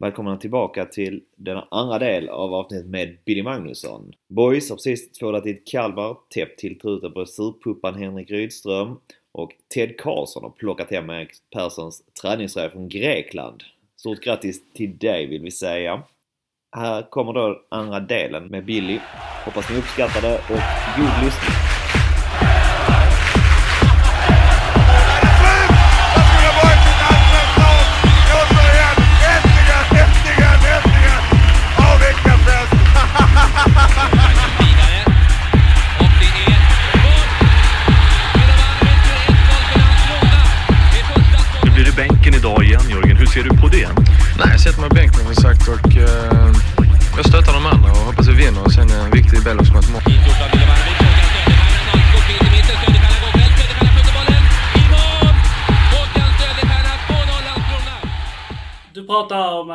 Välkomna tillbaka till den andra del av avsnittet med Billy Magnusson. Boys har precis tvålat dit Kalmar, täppt till truten på surpuppan Henrik Rydström och Ted Karlsson har plockat hem Erik Perssons träningsröja från Grekland. Stort grattis till dig vill vi säga. Här kommer då andra delen med Billy. Hoppas ni uppskattar det och god lyssning!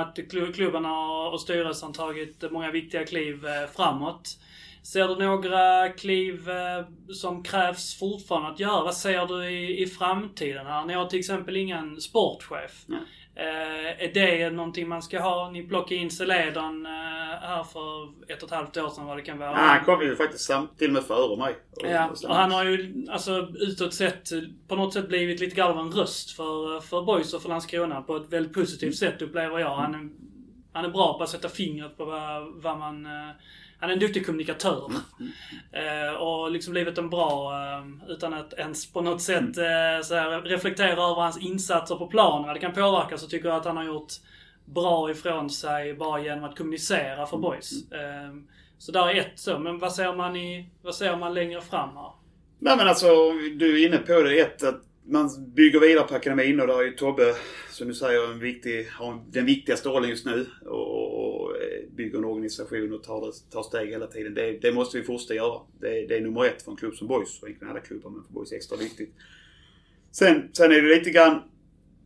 Att klubbarna och styrelsen tagit många viktiga kliv eh, framåt. Ser du några kliv eh, som krävs fortfarande att göra? Vad ser du i, i framtiden? Här? Ni har till exempel ingen sportchef. Nej. Eh, är det någonting man ska ha? Ni plockade in Celedon eh, här för ett och ett halvt år sedan vad det kan vara. Ja, han kom ju faktiskt sam- till och med före mig. Och- Ja, och han har ju alltså utåt sett på något sätt blivit lite grann av en röst för, för Boys och för Landskrona på ett väldigt positivt sätt upplever jag. Han är, han är bra på att sätta fingret på vad, vad man... Han är en duktig kommunikatör. Eh, och liksom blivit en bra, eh, utan att ens på något sätt eh, reflektera över hans insatser på planen, vad det kan påverka, så tycker jag att han har gjort bra ifrån sig bara genom att kommunicera för Boys. Eh, så där är ett så. Men vad ser man, i, vad ser man längre fram här? Nej men alltså, du är inne på det. Ett, att man bygger vidare på akademin och där är ju Tobbe, som du säger, en viktig, har den viktigaste rollen just nu. Och, bygger en organisation och tar, det, tar steg hela tiden. Det, det måste vi fortsätta göra. Det, det är nummer ett för en klubb som Boys. Och egentligen alla klubbar, men för Boys är extra viktigt. Sen, sen är det lite grann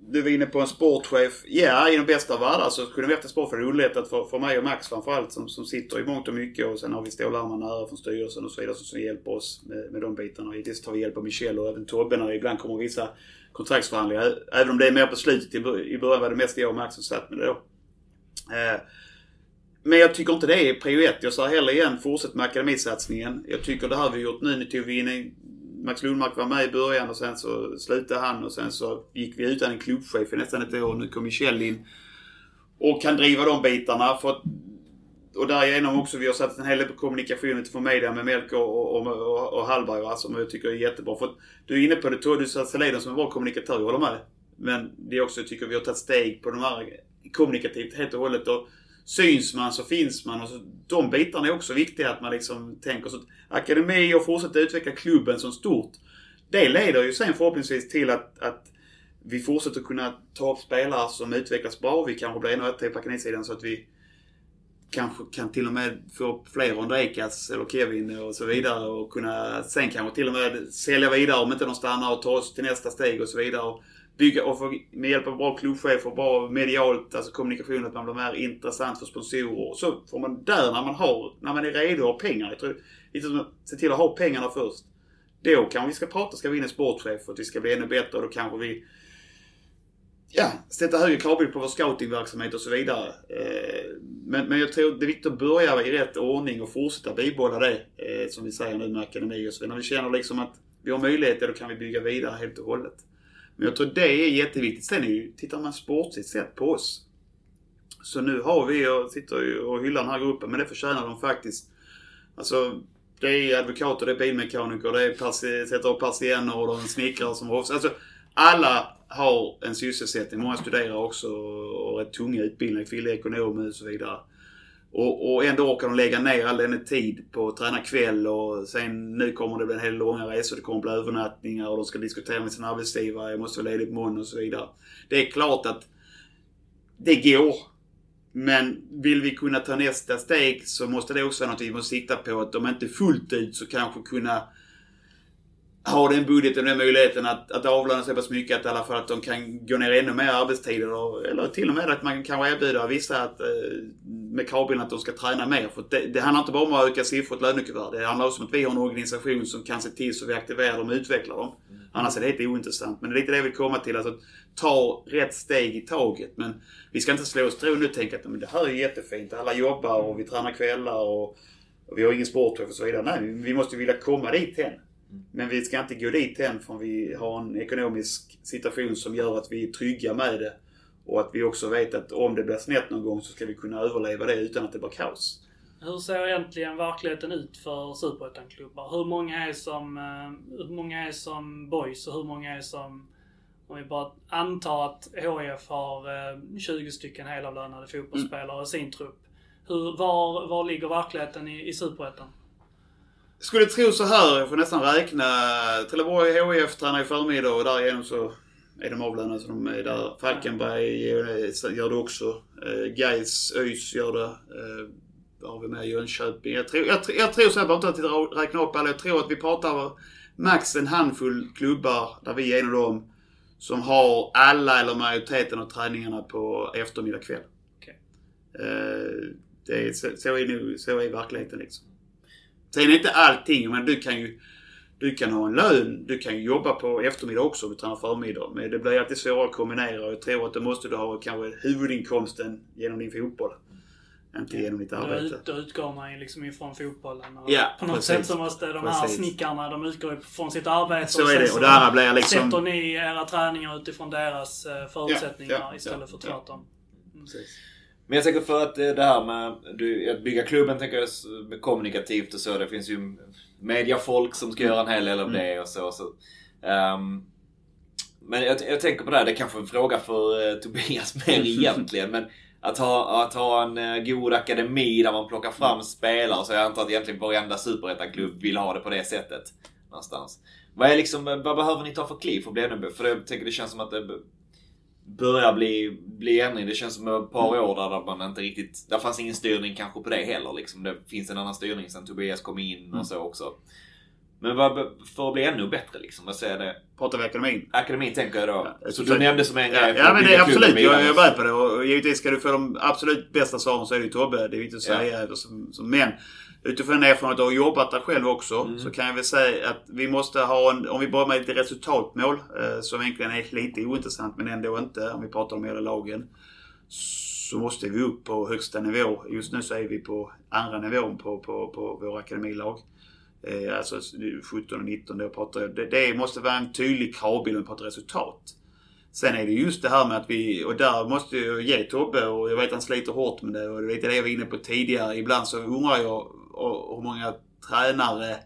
du var inne på en sportchef. Ja, i den bästa av världar så skulle vi haft en sportchef. Det underlättat för, för mig och Max framförallt som, som sitter i mångt och mycket. Och sen har vi Stålarna nära från styrelsen och så vidare som, som hjälper oss med, med de bitarna. Och hittills tar vi hjälp av Michel och även Tobbe när det ibland kommer vissa kontraktsförhandlingar. Även om det är mer på slutet. I i början var det mest jag och Max som satt med det då. Eh, men jag tycker inte det är prio ett. Jag sa heller igen, fortsätt med akademisatsningen. Jag tycker det här vi gjort nu, nu tog vi in en Max Lundmark var med i början och sen så slutade han och sen så gick vi utan en klubbchef i nästan ett år. Nu kom Michel in och kan driva de bitarna. För att, och därigenom också, vi har satt en hel del på kommunikationen till media med Melker och, och, och, och Hallberg va, som jag tycker är jättebra. För att, du är inne på det, du sa Seleden som en bra kommunikatör, jag håller med. Men det är också, jag tycker vi har tagit steg på de här kommunikativt helt och hållet. Och syns man så finns man. Och så, de bitarna är också viktiga att man liksom tänker. Så att akademi och fortsätta utveckla klubben som stort. Det leder ju sen förhoppningsvis till att, att vi fortsätter kunna ta upp spelare som utvecklas bra. Vi kanske blir ännu bättre på akademisidan så att vi kanske kan till och med få upp fler Ondrejkas eller Kevin och så vidare och kunna sen kanske till och med sälja vidare om inte de stannar och ta oss till nästa steg och så vidare. Bygga och få, med hjälp av bra klubbchefer, bra medialt, alltså kommunikation, att man blir mer intressant för sponsorer. Så får man där när man har, när man är redo och har pengar. Jag tror, lite som att se till att ha pengarna först. Då kanske vi ska prata, ska vi in en sportchef för att vi ska bli ännu bättre och då kanske vi ja, sätta högre kravbild på vår scoutingverksamhet och så vidare. Eh, Men, men jag tror det är viktigt att börja i rätt ordning och fortsätta bibehålla det. eh, Som vi säger nu med akademi och så vidare. När vi känner liksom att vi har möjligheter, då kan vi bygga vidare helt och hållet. Men jag tror det är jätteviktigt. Sen är ju, tittar man sportsligt sett på oss. Så nu har vi, och sitter ju och hyllar den här gruppen, men det förtjänar de faktiskt. Alltså, det är advokater, det är bilmekaniker, det är sätter av persienner och de snickare som har Alltså, alla har en sysselsättning. Många studerar också och rätt tunga utbildningar, kvinnliga ekonomer och så vidare. Och, och ändå orkar de lägga ner all den tid på att träna kväll och sen nu kommer det bli en hel långa resor. Det kommer bli övernattningar och de ska diskutera med sin arbetsgivare. Jag måste vara ledig på måndag och så vidare. Det är klart att det går. Men vill vi kunna ta nästa steg så måste det också vara något vi måste sikta på. Att om inte fullt ut så kanske kunna ha den budgeten och den möjligheten att, att avlöna så pass mycket att i alla fall att de kan gå ner ännu mer arbetstider. Och, eller till och med att man kan kanske erbjuda vissa att, eh, med kravbilden att de ska träna mer. För det, det handlar inte bara om att öka siffror och lönekuvert. Det handlar också om att vi har en organisation som kan se till så vi aktiverar dem och utvecklar dem. Det Annars är det helt ointressant. Men det är lite det jag vill komma till. Alltså, ta rätt steg i taget. Men vi ska inte slå oss till ro nu och tänka att men det här är jättefint. Alla jobbar och vi tränar kvällar och, och vi har ingen sportchef och så vidare. Nej, vi måste vilja komma dit hen. Men vi ska inte gå dit än förrän vi har en ekonomisk situation som gör att vi är trygga med det. Och att vi också vet att om det blir snett någon gång så ska vi kunna överleva det utan att det blir kaos. Hur ser egentligen verkligheten ut för superettan-klubbar? Hur många är som, eh, hur många är som boys och hur många är som... Om vi bara antar att HIF har eh, 20 stycken helavlönade fotbollsspelare i sin trupp. Hur, var, var ligger verkligheten i, i superettan? Skulle tro så här, jag får nästan räkna. Trelleborg HIF tränar i förmiddag och därigenom så är de avlönade så de är där. Falkenberg gör det också. Eh, Gais, ÖIS gör det. Eh, vad har vi med? Jönköping. Jag tror, jag, jag tror så här, bara inte att jag räkna upp alla. Jag tror att vi pratar max en handfull klubbar, där vi är en av dem, som har alla eller majoriteten av träningarna på eftermiddag kväll. Okej. Eh, det är, så, så, är nu, så är verkligheten liksom. Sen är inte allting, men du kan ju du kan ha en lön, du kan jobba på eftermiddag också om du tränar förmiddag. Men det blir alltid svårare att kombinera och jag tror att då måste du ha kanske huvudinkomsten genom din fotboll. Inte genom ditt arbete. då utgår man ju liksom ifrån fotbollen. Och Ja, på något precis. sätt så måste de här Precis. snickarna, de utgår ju från sitt arbete. Så är sen det. Och andra blir liksom- Sätter ni era träningar utifrån deras eh, förutsättningar Ja, ja, istället för tvärtom. Precis. Men jag tänker för att eh, det här med du, att bygga klubben tänker jag kommunikativt och så. Det finns ju mediafolk som ska göra en hel del av det och så. så ehm, men jag, jag tänker på det här, det är kanske är en fråga för eh, Tobias mer egentligen. Men att ha, att ha en eh, god akademi där man plockar fram spelare. Så jag antar att egentligen varenda superettan-klubb vill ha det på det sättet. Någonstans. Vad, är liksom, vad behöver ni ta för kliv för att bli ännu? För jag tänker det känns som att det börjar bli, bli ändring. Det känns som ett par år där, man inte riktigt... Där fanns ingen styrning kanske på det heller. Liksom. Det finns en annan styrning sen Tobias kom in och så också. Men för att bli ännu bättre liksom, vad säger det? Pratar vi ekonomin? Akademin tänker jag då. Ja, så du nämnde som en Ja, grej. ja att men det är absolut. Jag, jag är med på det. Och givetvis ska du få de absolut bästa svaren så är det ju Tobbe. Det är viktigt att Ja. säga. Som, som, men utifrån erfarenhet och jobbat där själv också. Mm. Så kan jag väl säga att vi måste ha en, om vi börjar med ett resultatmål. Eh, som egentligen är lite ointressant men ändå inte om vi pratar om hela lagen. Så måste vi upp på högsta nivå. Just nu så är vi på andra nivån på, på, på våra akademilag. Eh, alltså 17 och 19 då pratar jag. Det, det måste vara en tydlig kravbild om vi pratar resultat. Sen är det just det här med att vi, och där måste jag ge Tobbe, och jag vet att han sliter hårt med det och det är lite det jag var inne på tidigare. Ibland så undrar jag och, hur många tränare,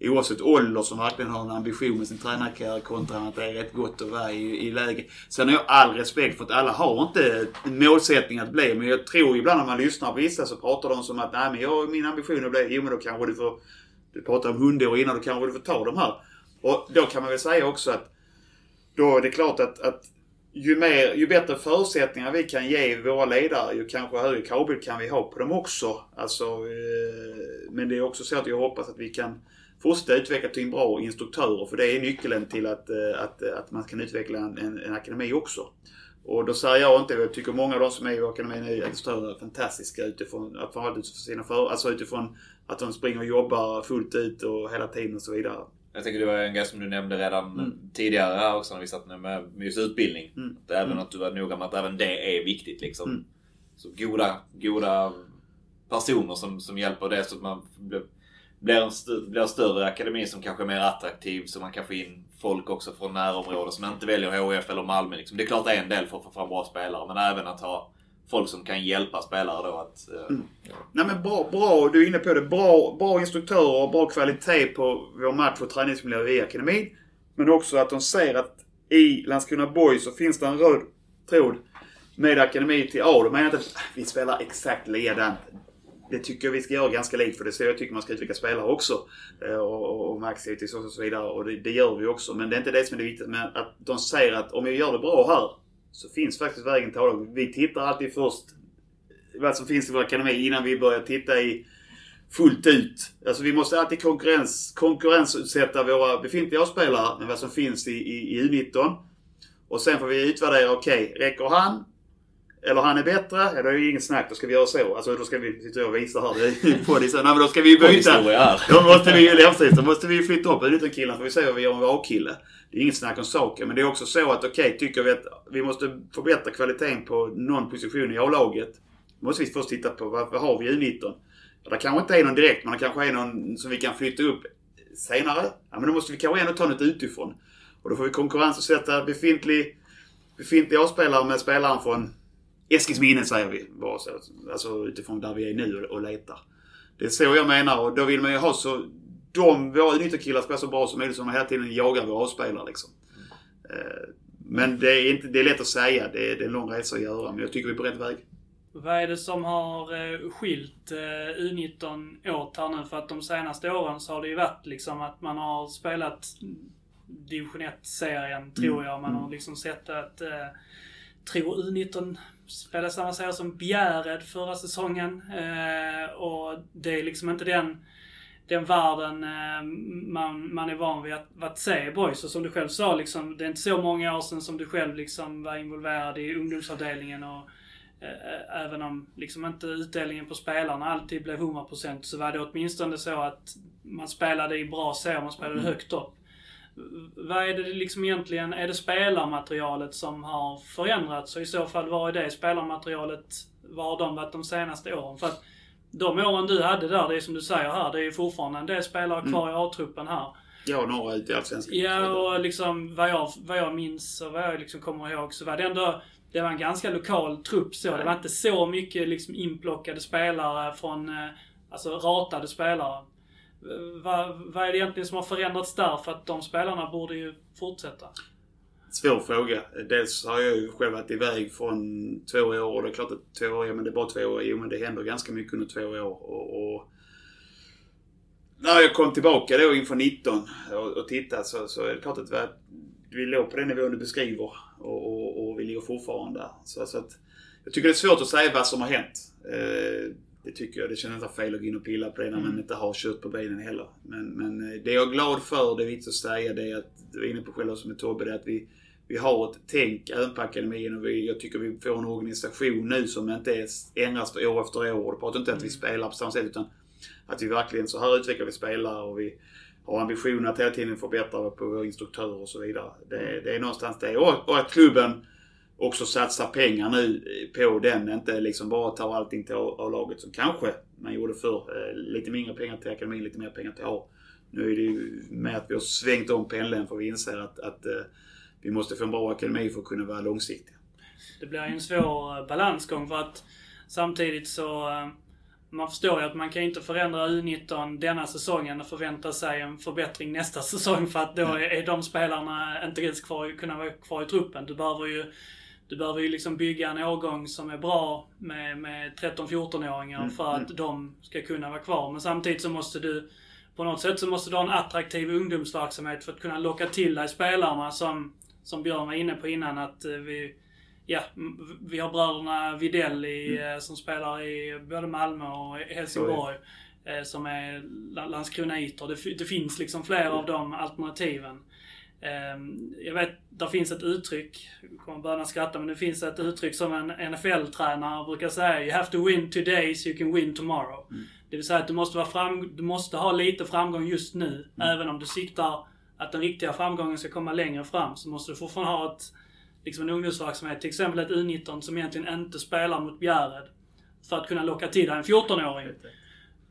oavsett ålder, som verkligen har en ambition med sin tränarkarriär kontra att det är rätt gott att vara i, i läge. Sen har jag all respekt för att alla har inte en målsättning att bli, men jag tror ibland när man lyssnar på vissa så pratar de som att nej men jag, min ambition är att bli, jo men då kanske du får, du pratade om hundår innan, då kanske du får ta de här. Och då kan man väl säga också att då är det klart att, att ju, mer, ju bättre förutsättningar vi kan ge våra ledare, ju kanske högre kravbild kan vi ha på dem också. Alltså, eh, men det är också så att jag hoppas att vi kan fortsätta utveckla till en bra instruktörer. För det är nyckeln till att, eh, att, eh, att man kan utveckla en, en, en akademi också. Och då säger jag inte, jag tycker många av de som är i akademin är instruktörer är fantastiska utifrån, att utifrån sina för, alltså utifrån att de springer och jobbar fullt ut och hela tiden och så vidare. Jag tänker det var en grej som du nämnde redan Mm. tidigare här också när vi satt med just utbildning. Mm. Att även Mm. att du var noga med att även det är viktigt liksom. Mm. Så goda, goda personer som, som hjälper det så att man blir, blir, en st- blir större akademi som kanske är mer attraktiv så man kan få in folk också från närområden som inte väljer HF eller Malmö. Liksom. Det är klart det är en del för att få fram bra spelare men även att ha folk som kan hjälpa spelare då att... eh, Mm. Nej men bra, bra, du är inne på det. Bra, bra instruktörer och bra kvalitet på vår match och träningsmiljö i akademin. Men också att de ser att i Landskrona Boys så finns det en röd tråd med akademi till A. De menar inte att "Ah, vi spelar exakt likadant. Det tycker jag vi ska göra ganska likt för det är så jag tycker man ska utveckla spelare också. Eh, Och, och, och Max givetvis och så vidare. Och det, det gör vi också. Men det är inte det som är det viktiga. Men att de säger att om jag gör det bra här så finns faktiskt vägen till A. Vi tittar alltid först vad som finns i vår akademi innan vi börjar titta i fullt ut. Alltså vi måste alltid konkurrens, konkurrensutsätta våra befintliga spelare med vad som finns i, i, i U19. Och sen får vi utvärdera, okej, räcker han? eller han är bättre, ja, då är det inget snack. Då ska vi göra så. Alltså då ska vi sitta och visa här. Det är på det, så, nej, men då ska vi byta. Då måste vi, ja, precis, då måste vi flytta upp en killen får vi se vad vi gör med A-kille. Det är inget snack om saken. Men det är också så att okej, okay, tycker vi att vi måste förbättra kvaliteten på någon position i A-laget. Då måste vi först titta på vad, vad har vi i U19. Det kanske inte är någon direkt, men det kanske är någon som vi kan flytta upp senare. Ja, men då måste vi kanske ändå ta något utifrån. Och då får vi konkurrensutsätta befintlig, befintliga A-spelare med spelaren från Eskilsminne säger vi. Bara så. Alltså utifrån där vi är nu och letar. Det är så jag menar och då vill man ju ha så... De, våra ytterkillar vara så bra som möjligt så de hela tiden jagar våra A-spelare liksom. Eh, men det är, inte, det är lätt att säga. Det är, det är en lång resa att göra. Men jag tycker vi är på rätt väg. Vad är det som har eh, skilt eh, U19 åt här nu? För att de senaste åren så har det ju varit liksom att man har spelat division 1-serien, tror Mm. jag. Man har liksom sett att, eh, tror U19 spelade samma serie som Bjärred förra säsongen. Eh, och det är liksom inte den, den världen eh, man, man är van vid att, att se boys. Och som du själv sa, liksom, det är inte så många år sedan som du själv liksom var involverad i ungdomsavdelningen. Och, eh, även om liksom inte utdelningen på spelarna alltid blev 100% så var det åtminstone så att man spelade i bra serier, man spelade högt upp. Vad är det liksom egentligen, är det spelarmaterialet som har förändrats? Och i så fall, vad är det spelarmaterialet, vad har de varit de senaste åren? För att de åren du hade där, det är som du säger här, det är ju fortfarande en del spelare kvar i A-truppen här. Har några ute i Allsvenskan. Ja, och liksom vad jag, vad jag minns och vad jag liksom kommer ihåg så var det ändå det var en ganska lokal trupp så. Det var inte så mycket liksom inplockade spelare från, eh, alltså ratade spelare. Eh, Vad, vad är det egentligen som har förändrats där? För att de spelarna borde ju fortsätta. Svår fråga. Dels har jag ju själv varit iväg från två år och det är klart att två år, ja, men det är bara två år. Jo men det händer ganska mycket under två år. Och, och när jag kom tillbaka då inför 19 och, och tittade så, så är det klart att vi, vi låg på den nivån du beskriver. Och, och, och vi ligger fortfarande där. Så, så att, jag tycker det är svårt att säga vad som har hänt. Eh, det tycker jag. Det känns inte fel att gå in och pilla på det när man inte har kött på benen heller. Men, men eh, det jag är glad för, det är viktigt att säga, det är att, du var inne på själv som med Tobbe, det är att vi, vi har ett tänk även på akademin och vi, jag tycker vi får en organisation nu som inte är, ändras år efter år. Det pratar inte om att vi spelar på samma sätt utan att vi verkligen, så här utvecklar vi spelare och vi har ambitionen att hela tiden förbättra på våra instruktörer och så vidare. Det, det är någonstans det. Och, och att klubben också satsar pengar nu på den. Inte liksom bara tar allting till A-laget som kanske man gjorde förr. Eh, Lite mindre pengar till akademin, lite mer pengar till A. Nu är det ju med att vi har svängt om pendeln för vi inser att, att eh, vi måste få en bra akademi för att kunna vara långsiktiga. Det blir en svår eh, balansgång för att samtidigt så eh, man förstår ju att man kan inte förändra U19 denna säsongen och förvänta sig en förbättring nästa säsong för att då är de spelarna inte ens kvar, kunna vara kvar i truppen. Du behöver ju du behöver ju liksom bygga en årgång som är bra med, med 13-14-åringar för att de ska kunna vara kvar. Men samtidigt så måste du på något sätt så måste du ha en attraktiv ungdomsverksamhet för att kunna locka till dig spelarna som, som Björn var inne på innan att eh, vi Ja, vi har bröderna Videll i, eh, som spelar i både Malmö och Helsingborg. eh, Som är La- Landskronaiter. Det, det finns liksom flera av de alternativen. Ehm, Jag vet, där finns ett uttryck, jag kommer börja skratta, men det finns ett uttryck som en NFL-tränare brukar säga. You have to win today so you can win tomorrow. Det vill säga att du måste, vara fram, du måste ha lite framgång just nu. Även om du siktar att den riktiga framgången ska komma längre fram så måste du fortfarande ha ett, liksom en ungdomsverksamhet. Till exempel ett U19 som egentligen inte spelar mot Bjärred. För att kunna locka till dig en 14-åring.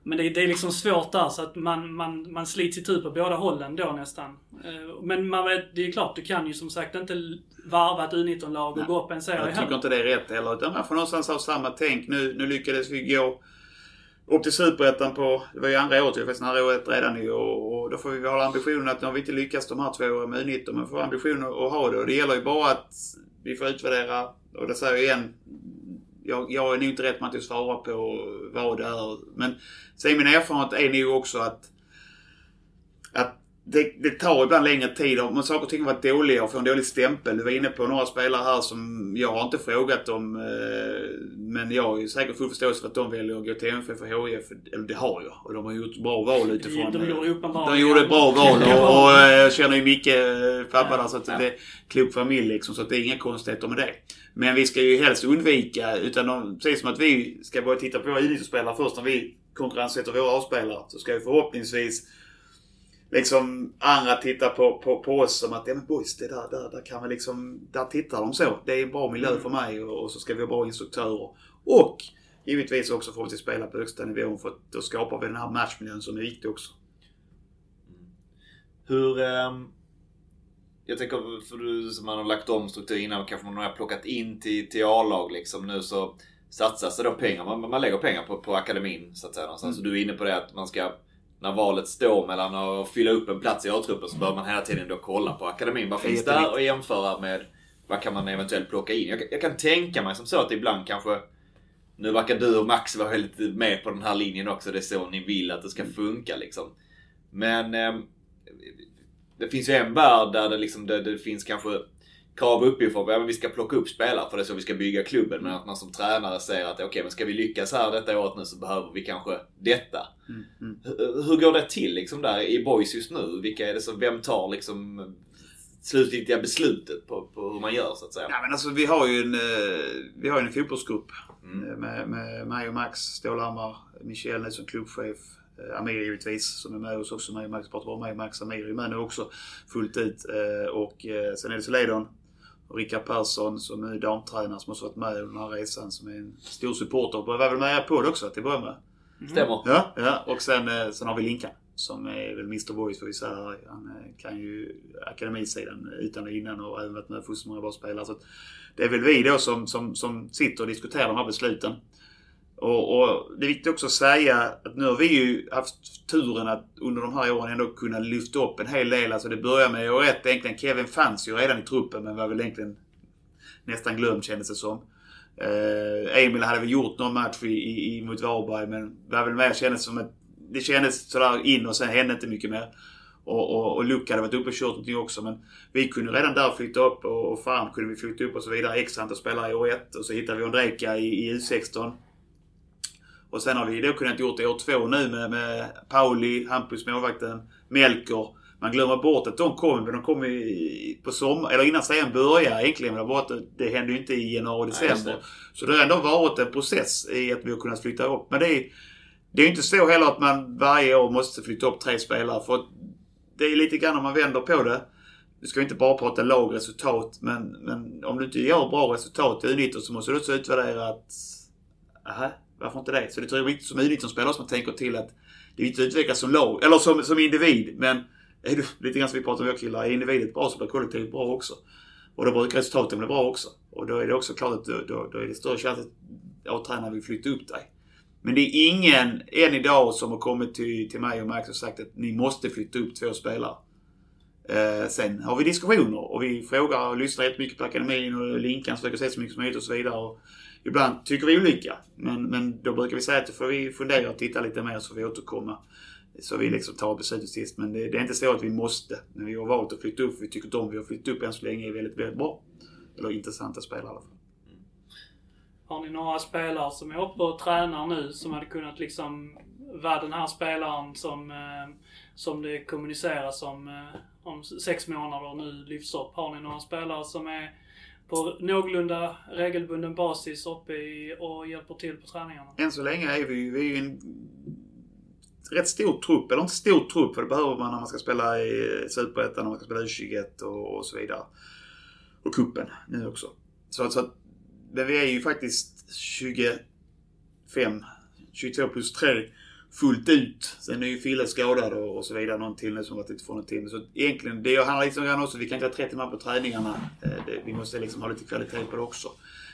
Men det, det är liksom svårt där så att man, man, man slits itu på båda hållen då nästan. Eh, Men man vet, det är klart, du kan ju som sagt inte varva ett U19-lag och gå upp en serie Jag tycker heller. inte det är rätt heller. Utan man får någonstans ha samma tänk. Nu, nu lyckades vi gå upp till Superettan på, det var ju andra året, vi faktiskt andra året redan nu och då får vi ha ambitionen att nu har vi inte lyckats de här två åren med U19 men får ambitionen att ha det och det gäller ju bara att vi får utvärdera och det säger jag igen jag, jag är nog inte rätt man till att svara på vad det är. Men sen min erfarenhet är nog också att, att det, det tar ibland längre tid om saker och ting har varit dåliga och får en dålig stämpel. Du var inne på några spelare här som jag har inte frågat om. Eh, men jag har ju säkert full förståelse för att de väljer att gå till MFF och HIF. Eller det har jag. Och de har gjort bra val utifrån. De gjorde uppenbarligen- De gjorde ett bra val och, och eh, jag känner ju Micke, eh, pappa där, så att det är klok familj liksom. Så att det är inga konstigheter med det. Men vi ska ju helst undvika, utan de, precis som att vi ska börja titta på våra elitspelare först när vi konkurrenssätter våra avspelare. Så ska vi förhoppningsvis liksom andra titta på, på, på oss som att, ja men boys, det där, där, där kan vi liksom, där tittar de så. Det är en bra miljö för mig och, och så ska vi ha bra instruktörer. Och givetvis också få till spela på högsta nivån för att då skapar vi den här matchmiljön som är viktig också. Hur... ehm, jag tänker, för du som man har lagt om struktur innan, kanske man har plockat in till, till A-lag liksom. Nu så satsas det då pengar. Man, man lägger pengar på, på akademin så att säga. Någonstans. Så du är inne på det att man ska, när valet står mellan att fylla upp en plats i A-truppen så bör man hela tiden då kolla på akademin. Vad finns där och jämföra med vad kan man eventuellt plocka in. Jag, kan- jag kan tänka mig som så att ibland kanske nu verkar du och Max vara lite med på den här linjen också. Det är så ni vill att det ska funka liksom. Men ehm, det finns ju en värld där det, liksom, där det finns kanske krav uppifrån. Ja, men vi ska plocka upp spelare för det är så vi ska bygga klubben. Men att man som tränare säger att okej, men ska vi lyckas här detta året nu så behöver vi kanske detta. Hur, hur går det till liksom där i Boys just nu? Vilka är det som, vem tar liksom slutgiltiga beslutet på, på hur man gör så att säga? Ja men alltså vi har ju en, eh, vi har en fotbollsgrupp. Mm. Med, med mig och Max Stålhammar, Michel nu som klubbchef. eh, Amir givetvis som är med oss också. Mig och Max pratar bara med Max. Amir är med nu också fullt ut. Eh, Och sen är det Soledon och Rickard Persson som är damtränare som också varit med under den här resan som är en stor supporter. Och var väl med på det också till att börja med. Stämmer. Ja, ja. och sen, eh, sen har vi Linkan. Som är väl Mr Boys får vi säga. Han eh, kan ju akademisidan utan och innan och även varit med för så många bra spelare. Så det är väl vi då som, som, som sitter och diskuterar de här besluten. Och, och det är viktigt också att säga att nu har vi ju haft turen att under de här åren ändå kunna lyfta upp en hel del. Alltså det börjar med år ett egentligen. Kevin fanns ju redan i truppen men var väl egentligen nästan glömd kändes det som. Eh, Emil hade väl gjort någon match i, i, i mot Varberg men var väl mer kändes som att det kändes sådär in och sen hände inte mycket mer. Och, och, och Luke hade varit uppe och kört någonting också men vi kunde redan där flytta upp och, och Farm kunde vi flytta upp och så vidare. X antal spelare i år ett och så hittade vi Ondrejka i, i U16. Och sen har vi då kunnat gjort det år två nu med, med Pauli, Hampus målvakten, Melker. Man glömmer bort att de kom, men de kom i, på sommar, eller innan serien började egentligen. Men det, det hände ju inte i januari, Nej, just december. det. Så det har ändå varit en process i att vi har kunnat flytta upp. Men det är, det är ju inte så heller att man varje år måste flytta upp tre spelare. För det är lite grann om man vänder på det. Du ska inte bara prata lagresultat, men, men om du inte gör bra resultat i U19 så måste du också utvärdera att... Aha, varför inte det? Så det tror jag är viktigt som U19-spelare som man tänker till att det är viktigt att utvecklas som lag, eller som, som individ. Men är du, lite grann som vi pratar om killar, är individet bra så blir kollektivet bra också. Och då brukar resultaten bli bra också. Och då är det också klart att då, då, då är det större chans att A-tränaren vill flytta upp dig. Men det är ingen än idag som har kommit till, till mig och Max och sagt att ni måste flytta upp två spelare. Eh, sen har vi diskussioner och vi frågar och lyssnar jättemycket på akademin och Linkan försöker se så mycket som möjligt och så vidare. Och ibland tycker vi olika. Men, men då brukar vi säga att då får vi fundera och titta lite mer så får vi återkomma. Så vi liksom tar beslutet sist. Men det, det är inte så att vi måste. Men vi har valt att flytta upp. Vi tycker att de vi har flyttat upp än så länge är väldigt, väldigt bra. Eller intressanta spelare i alla fall. Har ni några spelare som är uppe och tränar nu som hade kunnat liksom vara den här spelaren som, eh, som det kommuniceras om eh, om sex månader och nu lyfts upp? Har ni några spelare som är på någorlunda regelbunden basis uppe i, och hjälper till på träningarna? Än så länge är vi, vi är en rätt stor trupp. Eller inte stor trupp, för det behöver man när man ska spela i Superettan, när man ska spela U21 och, och så vidare. Och kuppen nu också. Så, så att, men vi är ju faktiskt 25, 22 plus 3 fullt ut. Sen är ju Fille skadad och, och så vidare. Någon till nu som varit ute från en timme. Så egentligen, det handlar liksom grann också, vi kan inte ha 30 man på träningarna. Eh, det, vi måste liksom ha lite kvalitet på det också.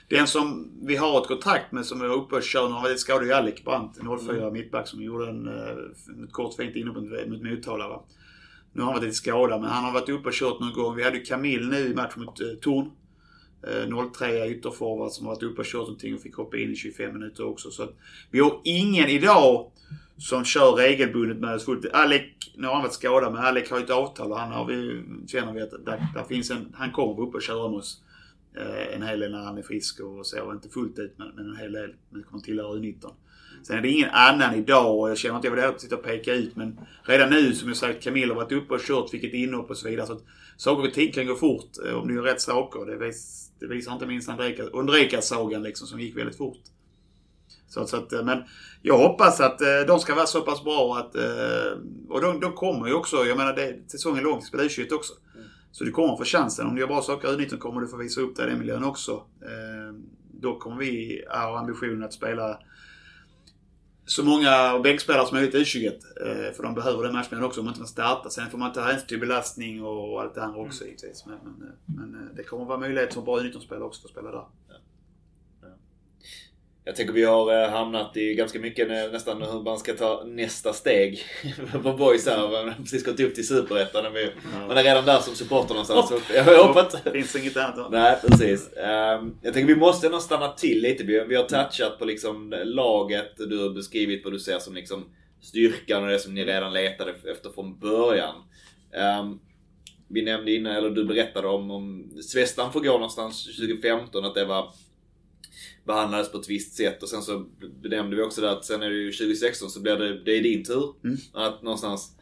Den som vi har ett kontrakt med som är uppe och kör, nu har varit skadad, är Alec Brandt, 04 mittback som gjorde en, eh, ett kort fint inhopp mot mot Motala. Va? Nu har han varit lite skadad, men han har varit uppe och kört någon gång. Vi hade ju Camille nu i match mot eh, Torn. Eh, 03 ytterforward som har varit uppe och kört någonting och fick hoppa in i 25 minuter också. Så att vi har ingen idag som kör regelbundet med oss fullt. Alec, nu har han varit skadad, men Alec har ju ett avtal och han har vi, känner vi att där, där finns en, han kommer vara uppe och köra med oss. Eh, en hel del när han är frisk och så. Inte fullt ut men, men en hel del. Men kommer tillhöra U19. Sen är det ingen annan idag och jag känner inte jag vill sitta och peka ut men redan nu som jag sagt Camilla har varit uppe och kört, fick ett inhopp och så vidare. Så att saker och ting kan gå fort eh, om du gör rätt saker. Det, vis, det visar inte minst Andrekas sagan liksom som gick väldigt fort. Så, så att, eh, men jag hoppas att eh, de ska vara så pass bra att... Och de, de kommer ju också, jag menar det, säsongen lång, spela U21 också. Så du kommer få chansen. Om du gör bra saker i U19 kommer du få visa upp dig i den miljön också. Då kommer vi ha ambitionen att spela så många bänkspelare som möjligt i U21. Eh, för de behöver den matchmiljön också om man inte kan starta. Sen får man ta hänsyn till belastning och allt det andra också mm. givetvis. Men, men, eh, men, eh, det kommer vara möjlighet som bra U19-spelare också att spela där. Jag tänker vi har eh, hamnat i ganska mycket nästan hur man ska ta nästa steg på boys här. Man har precis gått upp till Superettan. Man är redan där som supporter någonstans. Hopp. Jag hoppas Det finns inget annat. Nej, precis. Ehm, jag tänker vi måste nog stanna till lite. Vi har touchat på liksom laget. Du har beskrivit vad du ser som liksom styrkan och det som ni redan letade efter från början. Ehm, vi nämnde innan, eller du berättade om, om Svestan får gå någonstans 2015, att det var behandlades på ett visst sätt och sen så benämnde vi också det att sen är det ju 2016 så blir det, det är din tur mm. att någonstans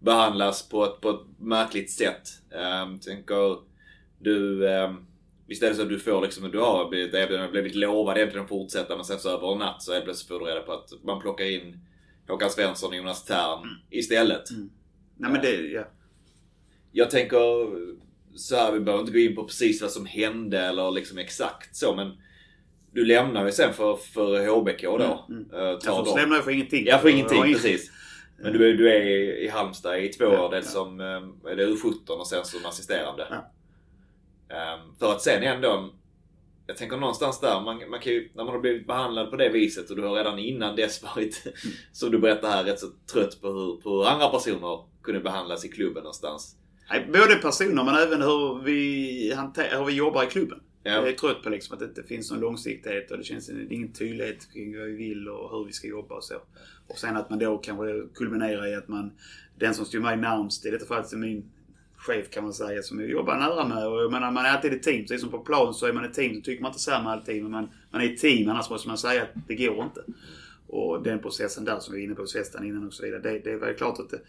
behandlas på ett, på ett märkligt sätt. Um, tänker du, um, visst är det så att du får liksom, du har blivit erbjuden, blivit lovad egentligen att fortsätta men sen så över en natt så är plötsligt får du reda på att man plockar in Håkan Svensson och Jonas Tern mm. istället. Mm. Nej men det, ja. Jag tänker så här, vi behöver inte gå in på precis vad som hände eller liksom exakt så men du lämnar ju sen för, för HBK då. Mm, mm. Uh, jag lämnar för ingenting. Ja, för ingenting. Precis. Men du är, du är i Halmstad i två år. Ja, dels ja. som är det U17 och sen som assisterande. Ja. Um, för att sen ändå... Jag tänker någonstans där, man, man kan ju, när man har blivit behandlad på det viset och du har redan innan dess varit, mm. som du berättar här, rätt så trött på hur, på hur andra personer kunde behandlas i klubben någonstans. Nej, både personer men även hur vi, hanter, hur vi jobbar i klubben. Ja. Jag är trött på liksom att det inte finns någon långsiktighet och det känns ingen tydlighet kring vad vi vill och hur vi ska jobba och så. Och sen att man då kanske kulminerar i att man, den som står mig närmst, i detta fallet min chef kan man säga, som jag jobbar nära med. Och jag menar, man är alltid ett team. Precis som på plan så är man ett team. Så tycker man inte samma alltid. Men man, man är ett team. Annars måste man säga att det går inte. Och den processen där som vi var inne på, festen innan och så vidare. Det, det var klart att det,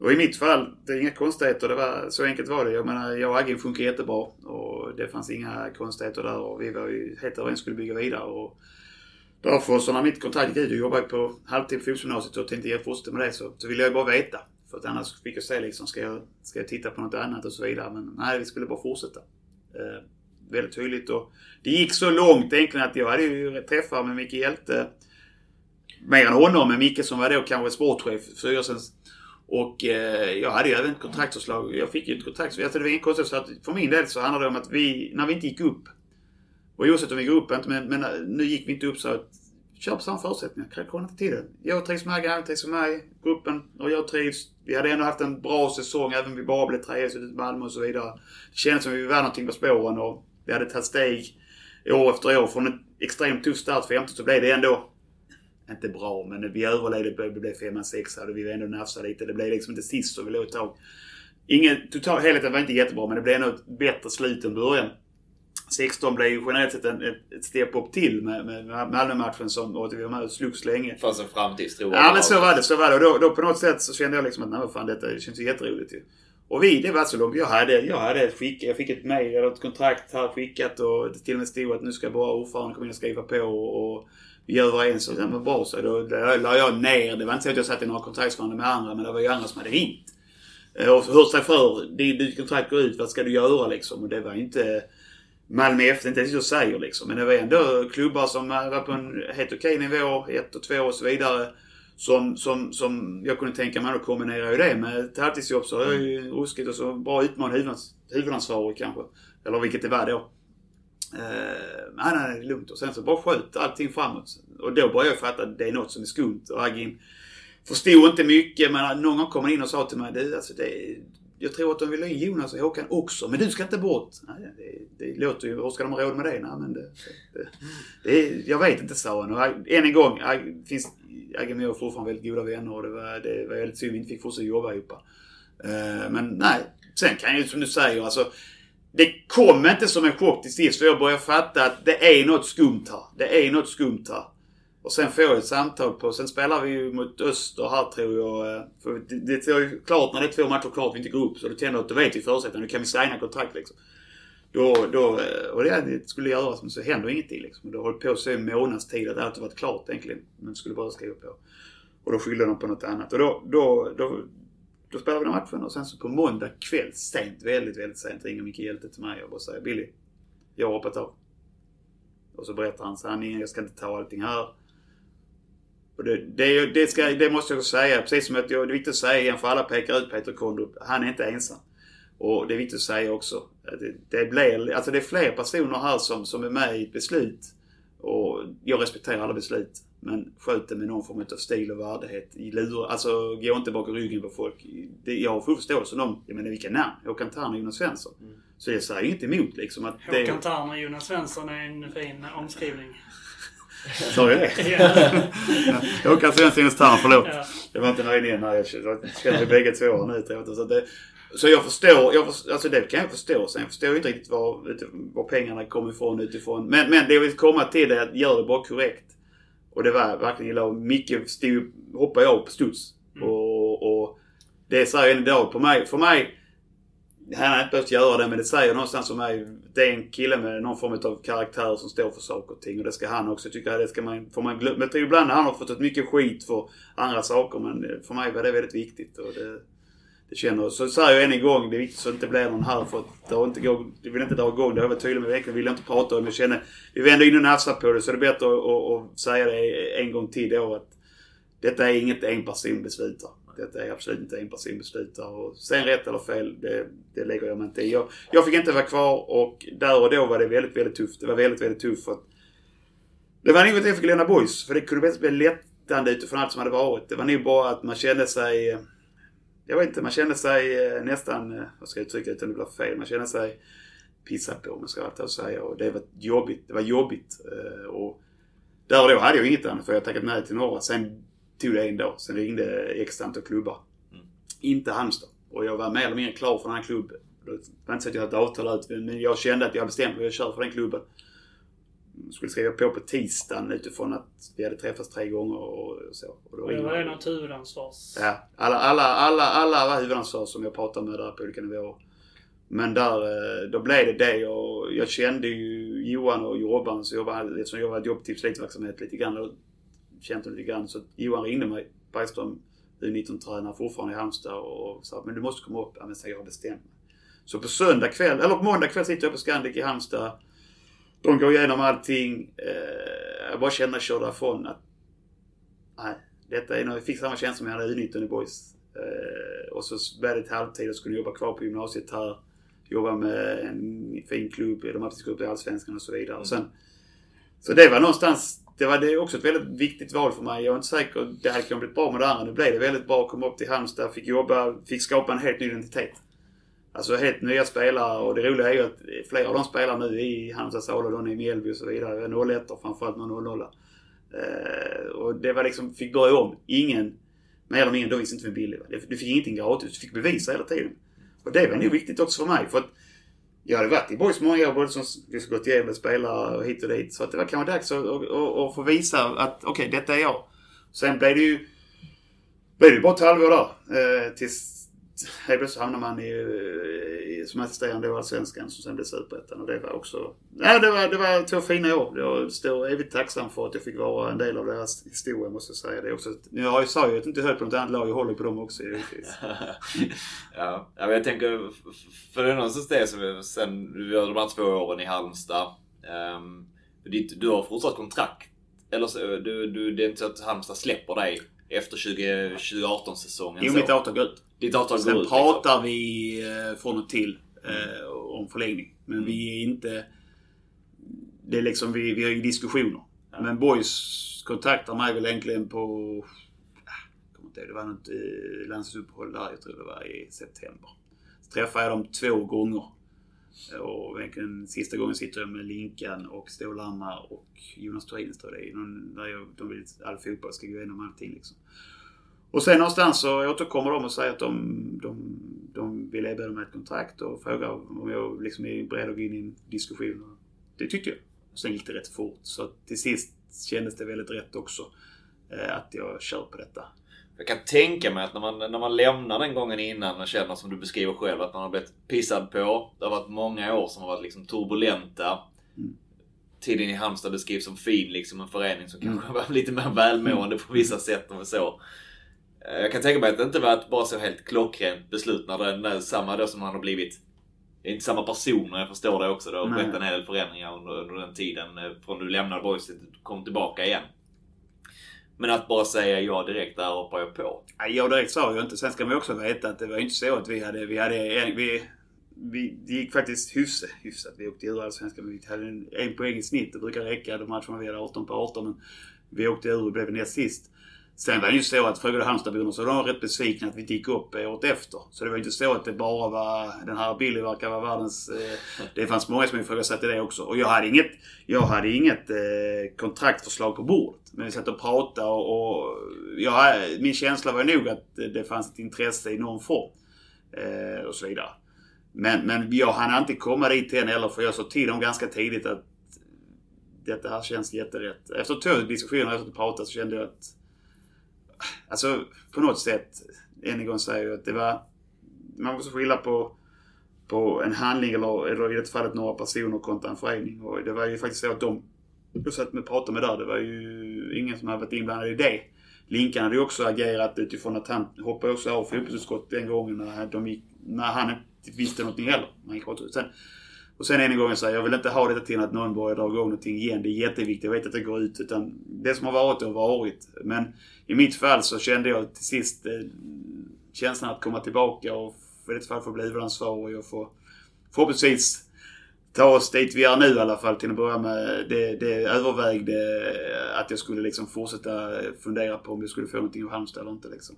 och i mitt fall, det är inga konstigheter. Det var, så enkelt var det. Jag menar, jag och Agin funkar jättebra. Och det fanns inga konstigheter där. Och vi var ju helt överens skulle bygga vidare. Och därför, så när mitt kontrakt gick ut, jag jobbade på halvtid på fotbollsgymnasiet och tänkte jag fortsätta med det. Så, så ville jag bara veta. För att annars fick jag se liksom, ska jag, ska jag titta på något annat och så vidare. Men nej, vi skulle bara fortsätta. Eh, väldigt tydligt. Och det gick så långt egentligen att jag hade ju träffar med Micke Hjälte. Mer än honom, men Micke som var då kanske sportchef, styrelsens och eh, jag hade ju även ett kontraktsförslag. Jag fick ju ett kontrakt. Alltså det var inget konstigt. Så att för min del så handlade det om att vi, när vi inte gick upp. Och oavsett om vi går upp inte, men, men eh, nu gick vi inte upp så att kör på samma förutsättningar. Krona inte till det. Jag trivs med Agge, han trivs med mig. Gruppen och jag trivs. Vi hade ändå haft en bra säsong även om vi bara blev trea i Malmö och så vidare. Det kändes som att vi var någonting på spåren och vi hade tagit steg år efter år. Från en extremt tuff start för 15 så blev det ändå inte bra, men vi överlevde. Det blev femma, sexa och vi var ändå nafsa lite. Det blev liksom inte sist så vi låg ett tag. Ingen, total, helheten var inte jättebra, men det blev ändå ett bättre slut än början. 16 blev ju generellt sett en, ett, ett steg upp till med, med Malmö-matchen som och vi var med och slogs länge. Det fanns en framtidstro. Ja men så var det, så var det. Och då, då på något sätt så kände jag liksom att nej fan detta känns ju jätteroligt ju. Och vi, det var så långt. Jag hade, jag hade ett skick, jag fick ett mejl, eller ett kontrakt här skickat och det till och med stod att nu ska bara ordföranden komma in och skriva på och, och vi är överens och det var bra så. Då la jag ner. Det var inte så att jag satt i några kontraktsförhandlingar med andra men det var ju andra som hade ringt. Eh, och hört sig för. Ditt kontrakt går ut, vad ska du göra liksom? Och det var inte Malmö FF, inte ens jag säger liksom. Men det var ändå klubbar som var på en helt okej nivå, ett och två och så vidare. Som, som, som jag kunde tänka mig, då kombinerar ju det med ett halvtidsjobb så är ju ruskigt och så bra utmaning huvudansvarig kanske. Eller vilket det var då. Eh, nej, nej, det är lugnt. Och sen så bara sköt allting framåt. Och då började jag fatta att det är något som är skumt. Och Agin förstod inte mycket men någon gång kom han in och sa till mig du, alltså det, jag tror att de vill ha in Jonas och Håkan också, men du ska inte bort. Nej, det, det låter ju, hur ska de ha råd med det? Nej, men det, det, det, jag vet inte, sa han. Och än en gång, finns, Agge och jag är fortfarande väldigt goda vänner och det var, det var väldigt synd att vi inte fick fortsätta jobba ihop. Uh, men nej, sen kan ju som du säger, alltså det kom inte som en chock till sist för jag började fatta att det är något skumt här. Det är något skumt här. Och sen får jag ett samtal på... Sen spelar vi ju mot Öster här tror jag. Eh, för det, det är ju klart när det är två matcher kvar att vi inte går upp. Så då tänder jag att då vet vi förutsättningarna. Nu kan vi signa kontrakt liksom. Då, då, eh, och det, det skulle göras men så händer ingenting liksom. Det har hållit på så i en månads tid att allt har varit klart egentligen. Men skulle bara skriva på. Och då skyllde de på något annat. Och då, då, då, då spelade vi den matchen och sen så på måndag kväll, sent, väldigt, väldigt sent, ringer Micke Hjälte till mig och bara säger Billy, jag har hoppat av. Och så berättar han sanningen, jag ska inte ta allting här. Och det, det, det, ska, det måste jag säga, precis som att jag, det är viktigt att säga igen för alla pekar ut Peter Kondrup. Han är inte ensam. Och det är viktigt att säga också. att Det, det, blir, alltså det är fler personer här som, som är med i ett beslut. Och jag respekterar alla beslut. Men sköt det med någon form av stil och värdighet. I lur, alltså gå inte bakom ryggen på folk. Det, jag har full förståelse för dem. Jag menar vilka namn? Håkan Thern och Jonas Svensson. Så jag säger inget emot liksom att det... Håkan Thern och Jonas Svensson är en fin omskrivning. Sa jag det? Ja. Håkan Svensson och Jonas Thern, förlåt. Ja. Jag var inte nöjd igen. Nej, jag känner bägge två nu. tror jag. Så, det, jag förstår, jag förstår, alltså det kan jag förstå. Sen förstår jag inte riktigt var, var pengarna kommer ifrån utifrån. Men, men det jag vill komma till är att gör det bara korrekt. Och det var verkligen illa. Och Micke stod, hoppade jag på studs. Och, och det säger än idag på mig. För mig, han hade inte behövt göra det men det säger någonstans om mig. Det är en kille med någon form av karaktär som står för saker och ting. Och det ska han också tycka. Det ska man, får man glömma. Ibland han har fått mycket skit för andra saker. Men för mig var det väldigt viktigt. Och det, det känner, så säger jag än en gång, det är viktigt så att det inte blir någon här för att det har inte gått, det vill inte dra igång det. Jag varit tydlig med veckan, vill jag inte prata om. Jag känner, vi vänder in och nafsar på det så det är bättre att, att, att säga det en gång till då att detta är inget en person beslutar. Detta är absolut inte en person beslutar. Och sen rätt eller fel, det, det lägger jag mig inte i. Jag, jag fick inte vara kvar och där och då var det väldigt, väldigt tufft. Det var väldigt, väldigt tufft för att det var nog att jag fick lämna boys. För det kunde bli lättande utifrån allt som hade varit. Det var nog bara att man kände sig eh, jag vet inte, man kände sig eh, nästan, eh, vad ska jag uttrycka utan det blir fel, man kände sig pissad på om jag ska vara och säga. Och det var jobbigt. Det var jobbigt. Eh, Och där och då hade jag inget annat för jag tackat nej till några. Sen tog det en dag. Sen ringde x antal klubbar. Inte Halmstad. Och jag var mer eller mindre klar för den här klubben. Det var inte så att jag hade avtal ut men jag kände att jag bestämt mig. Jag kör för den klubben. Skulle skriva på på tisdagen utifrån att vi hade träffats tre gånger och så. Och då det var det något huvudansvars... Ja, alla, alla, alla, alla var huvudansvar som jag pratade med där på olika nivåer. Men där, eh, då blev det det och jag kände ju Johan och Jobban, så jobbade, eftersom jag var jobbtips verksamhet lite grann och kände lite grann. Så Johan ringde mig, Bergström, U19-tränare fortfarande i Halmstad och sa men du måste komma upp. Ja men så jag har bestämt mig. Så på söndag kväll, eller på måndag kväll sitter jag på Scandic i Halmstad. De går igenom allting. Eh, jag bara kände när jag körde därifrån att nej, detta är nog, jag fick samma känsla som jag hade i U19 i boys. Eh, och så blev det till halvtid och skulle jobba kvar på gymnasiet här. Jobba med en fin klubb, de har upp i Allsvenskan och så vidare. Och sen, så det var någonstans, det var det också ett väldigt viktigt val för mig. Jag är inte säker, det hade kunnat bli bra med det andra. Nu blev det väldigt bra att komma upp till Halmstad, fick jobba, fick skapa en helt ny identitet. Alltså helt nya spelare och det roliga är ju att flera av de spelar nu i Halmstad, Sala, i Mjällby och så vidare. 01 och framförallt med 00 eh, Och det var liksom, fick börja om. Ingen, mer eller mindre, då visste inte vem billig. var. Du fick ingenting gratis, du fick bevisa hela tiden. Och det var nog viktigt också för mig för att jag hade varit i BoIS många år, både som vi skulle gått igenom spelare och hit och dit. Så att det var kanske dags att, och, och, och få visa att okej, detta är jag. Sen blev det ju blev det ju bara ett halvår där. Eh, tills helt plötsligt hamnar man i, i, som assisterande i Allsvenskan som sen blev Superettan. Och det var också... Ja, det var, det var två fina år. Jag står evigt tacksam för att jag fick vara en del av deras historia måste jag säga. Det är också, nu har jag sa ju att jag inte höll på något annat lag. Jag håller på dem också givetvis. ja, ja, men jag tänker, för det är någonstans det som vi- sen du gör de här två åren i Halmstad. Um, ditt, du har fortsatt kontrakt. Eller så, du, du, det är inte så att Halmstad släpper dig efter 20, 2018-säsongen. Jo, mitt avtal går ut. Ditt avtal går Sen ut. liksom. pratar vi eh, från och till eh, om förlängning. Men Mm. vi är inte... Det är liksom, vi, vi har ju diskussioner. Men Boys kontaktar mig väl egentligen på... ah, kommer inte ihåg, Det var något eh, landslagsuppehåll där, jag tror det var i september. Så träffade jag dem två gånger. Och egentligen sista gången sitter jag med Linkan och Stålhammar och Jonas Turin står det i. Någon, där jag, de vill att all fotboll ska gå igenom allting liksom. Och sen någonstans så återkommer de och säger att de, de, de ville erbjuda mig ett kontrakt och frågade om jag liksom är beredd att gå in i en diskussion. Det tyckte jag. Sen gick det rätt fort. Så till sist kändes det väldigt rätt också. Eh, att jag kör på detta. Jag kan tänka mig att när man, när man lämnar den gången innan och känner som du beskriver själv att man har blivit pissad på. Det har varit många år som har varit liksom turbulenta. Mm. Tiden i Halmstad beskrivs som fin, liksom en förening som Mm. kanske var lite mer välmående på vissa sätt vi så. Eh, Jag kan tänka mig att det inte var ett bara så helt klockrent beslut när det är samma då som han har blivit det är inte samma personer, jag förstår det också. Det har skett en hel del förändringar under, under den tiden. eh, Från du lämnade Boys till du kom tillbaka igen. Men att bara säga ja direkt, där hoppar jag på. Jag direkt sa jag inte. Sen ska man också veta att det var inte så att vi hade... Vi hade vi, vi, det gick faktiskt hyfsat, hyfsat. Vi åkte ur Allsvenskan vi hade en, en poäng i snitt. Det brukar räcka de matcherna vi hade 18 på 18. Men vi åkte ur och blev näst sist. Sen var det ju så att frågade Halmstadborna så var de rätt besvikna att vi inte gick upp eh, året efter. Så det var ju inte så att det bara var den här Billy verkar vara världens... Eh, det fanns många som ifrågasatte det också. Och jag hade inget, jag hade inget eh, kontraktförslag på bordet. Men vi satt och pratade och, och jag, min känsla var nog att det fanns ett intresse i någon form. Eh, och så vidare. Men, men jag hann inte komma dit än heller för jag sa till dem ganska tidigt att detta här känns jätterätt. Efter två diskussioner efter att prata så kände jag att Alltså på något sätt, än en gång säger jag att det var... Man måste skilja på, på en handling eller, eller i det fallet några personer kontra en förening. Och det var ju faktiskt så att de jag satt med och pratade med där. Det var ju ingen som hade varit inblandad i det. Linkan hade ju också agerat utifrån att han hoppade också av fotbollsutskottet den gången när, de gick, när han inte visste någonting heller. Han gick åt. Sen, och sen än en gång säger jag vill inte ha detta till att någon börjar dra igång någonting igen. Det är jätteviktigt. Jag vet att det går ut. Utan det som har varit, det har varit. Men i mitt fall så kände jag till sist eh, känslan att komma tillbaka och i ett fall få bli huvudansvarig och få förhoppningsvis ta oss dit vi är nu i alla fall till att börja med. Det, det övervägde att jag skulle liksom fortsätta fundera på om jag skulle få någonting av Halmstad eller inte liksom.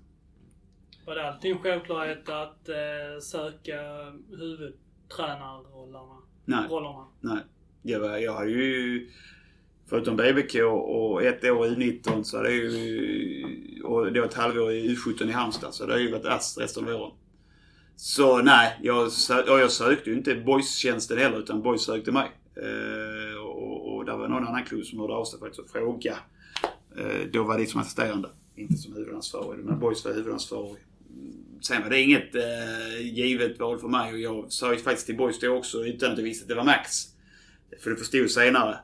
Var det alltid en självklarhet att eh, söka huvudtränarrollerna? Nej. Rollerna? Nej. Jag, var, jag har ju... Förutom BBK och ett år i U19 så jag ju... Och då ett halvår i U17 i Halmstad. Så det har ju varit ASS resten av åren. Så nej, jag, och jag sökte ju inte Boys-tjänsten heller utan Boys sökte mig. Eh, och, och där var någon annan klubb som hörde av sig faktiskt och frågade. Eh, då var det som assisterande, inte som huvudansvarig. Men Boys var huvudansvarig. Sen var det inget eh, givet val för mig och jag sa ju faktiskt till Boys då också utan att jag visste att det var Max. För det förstod senare.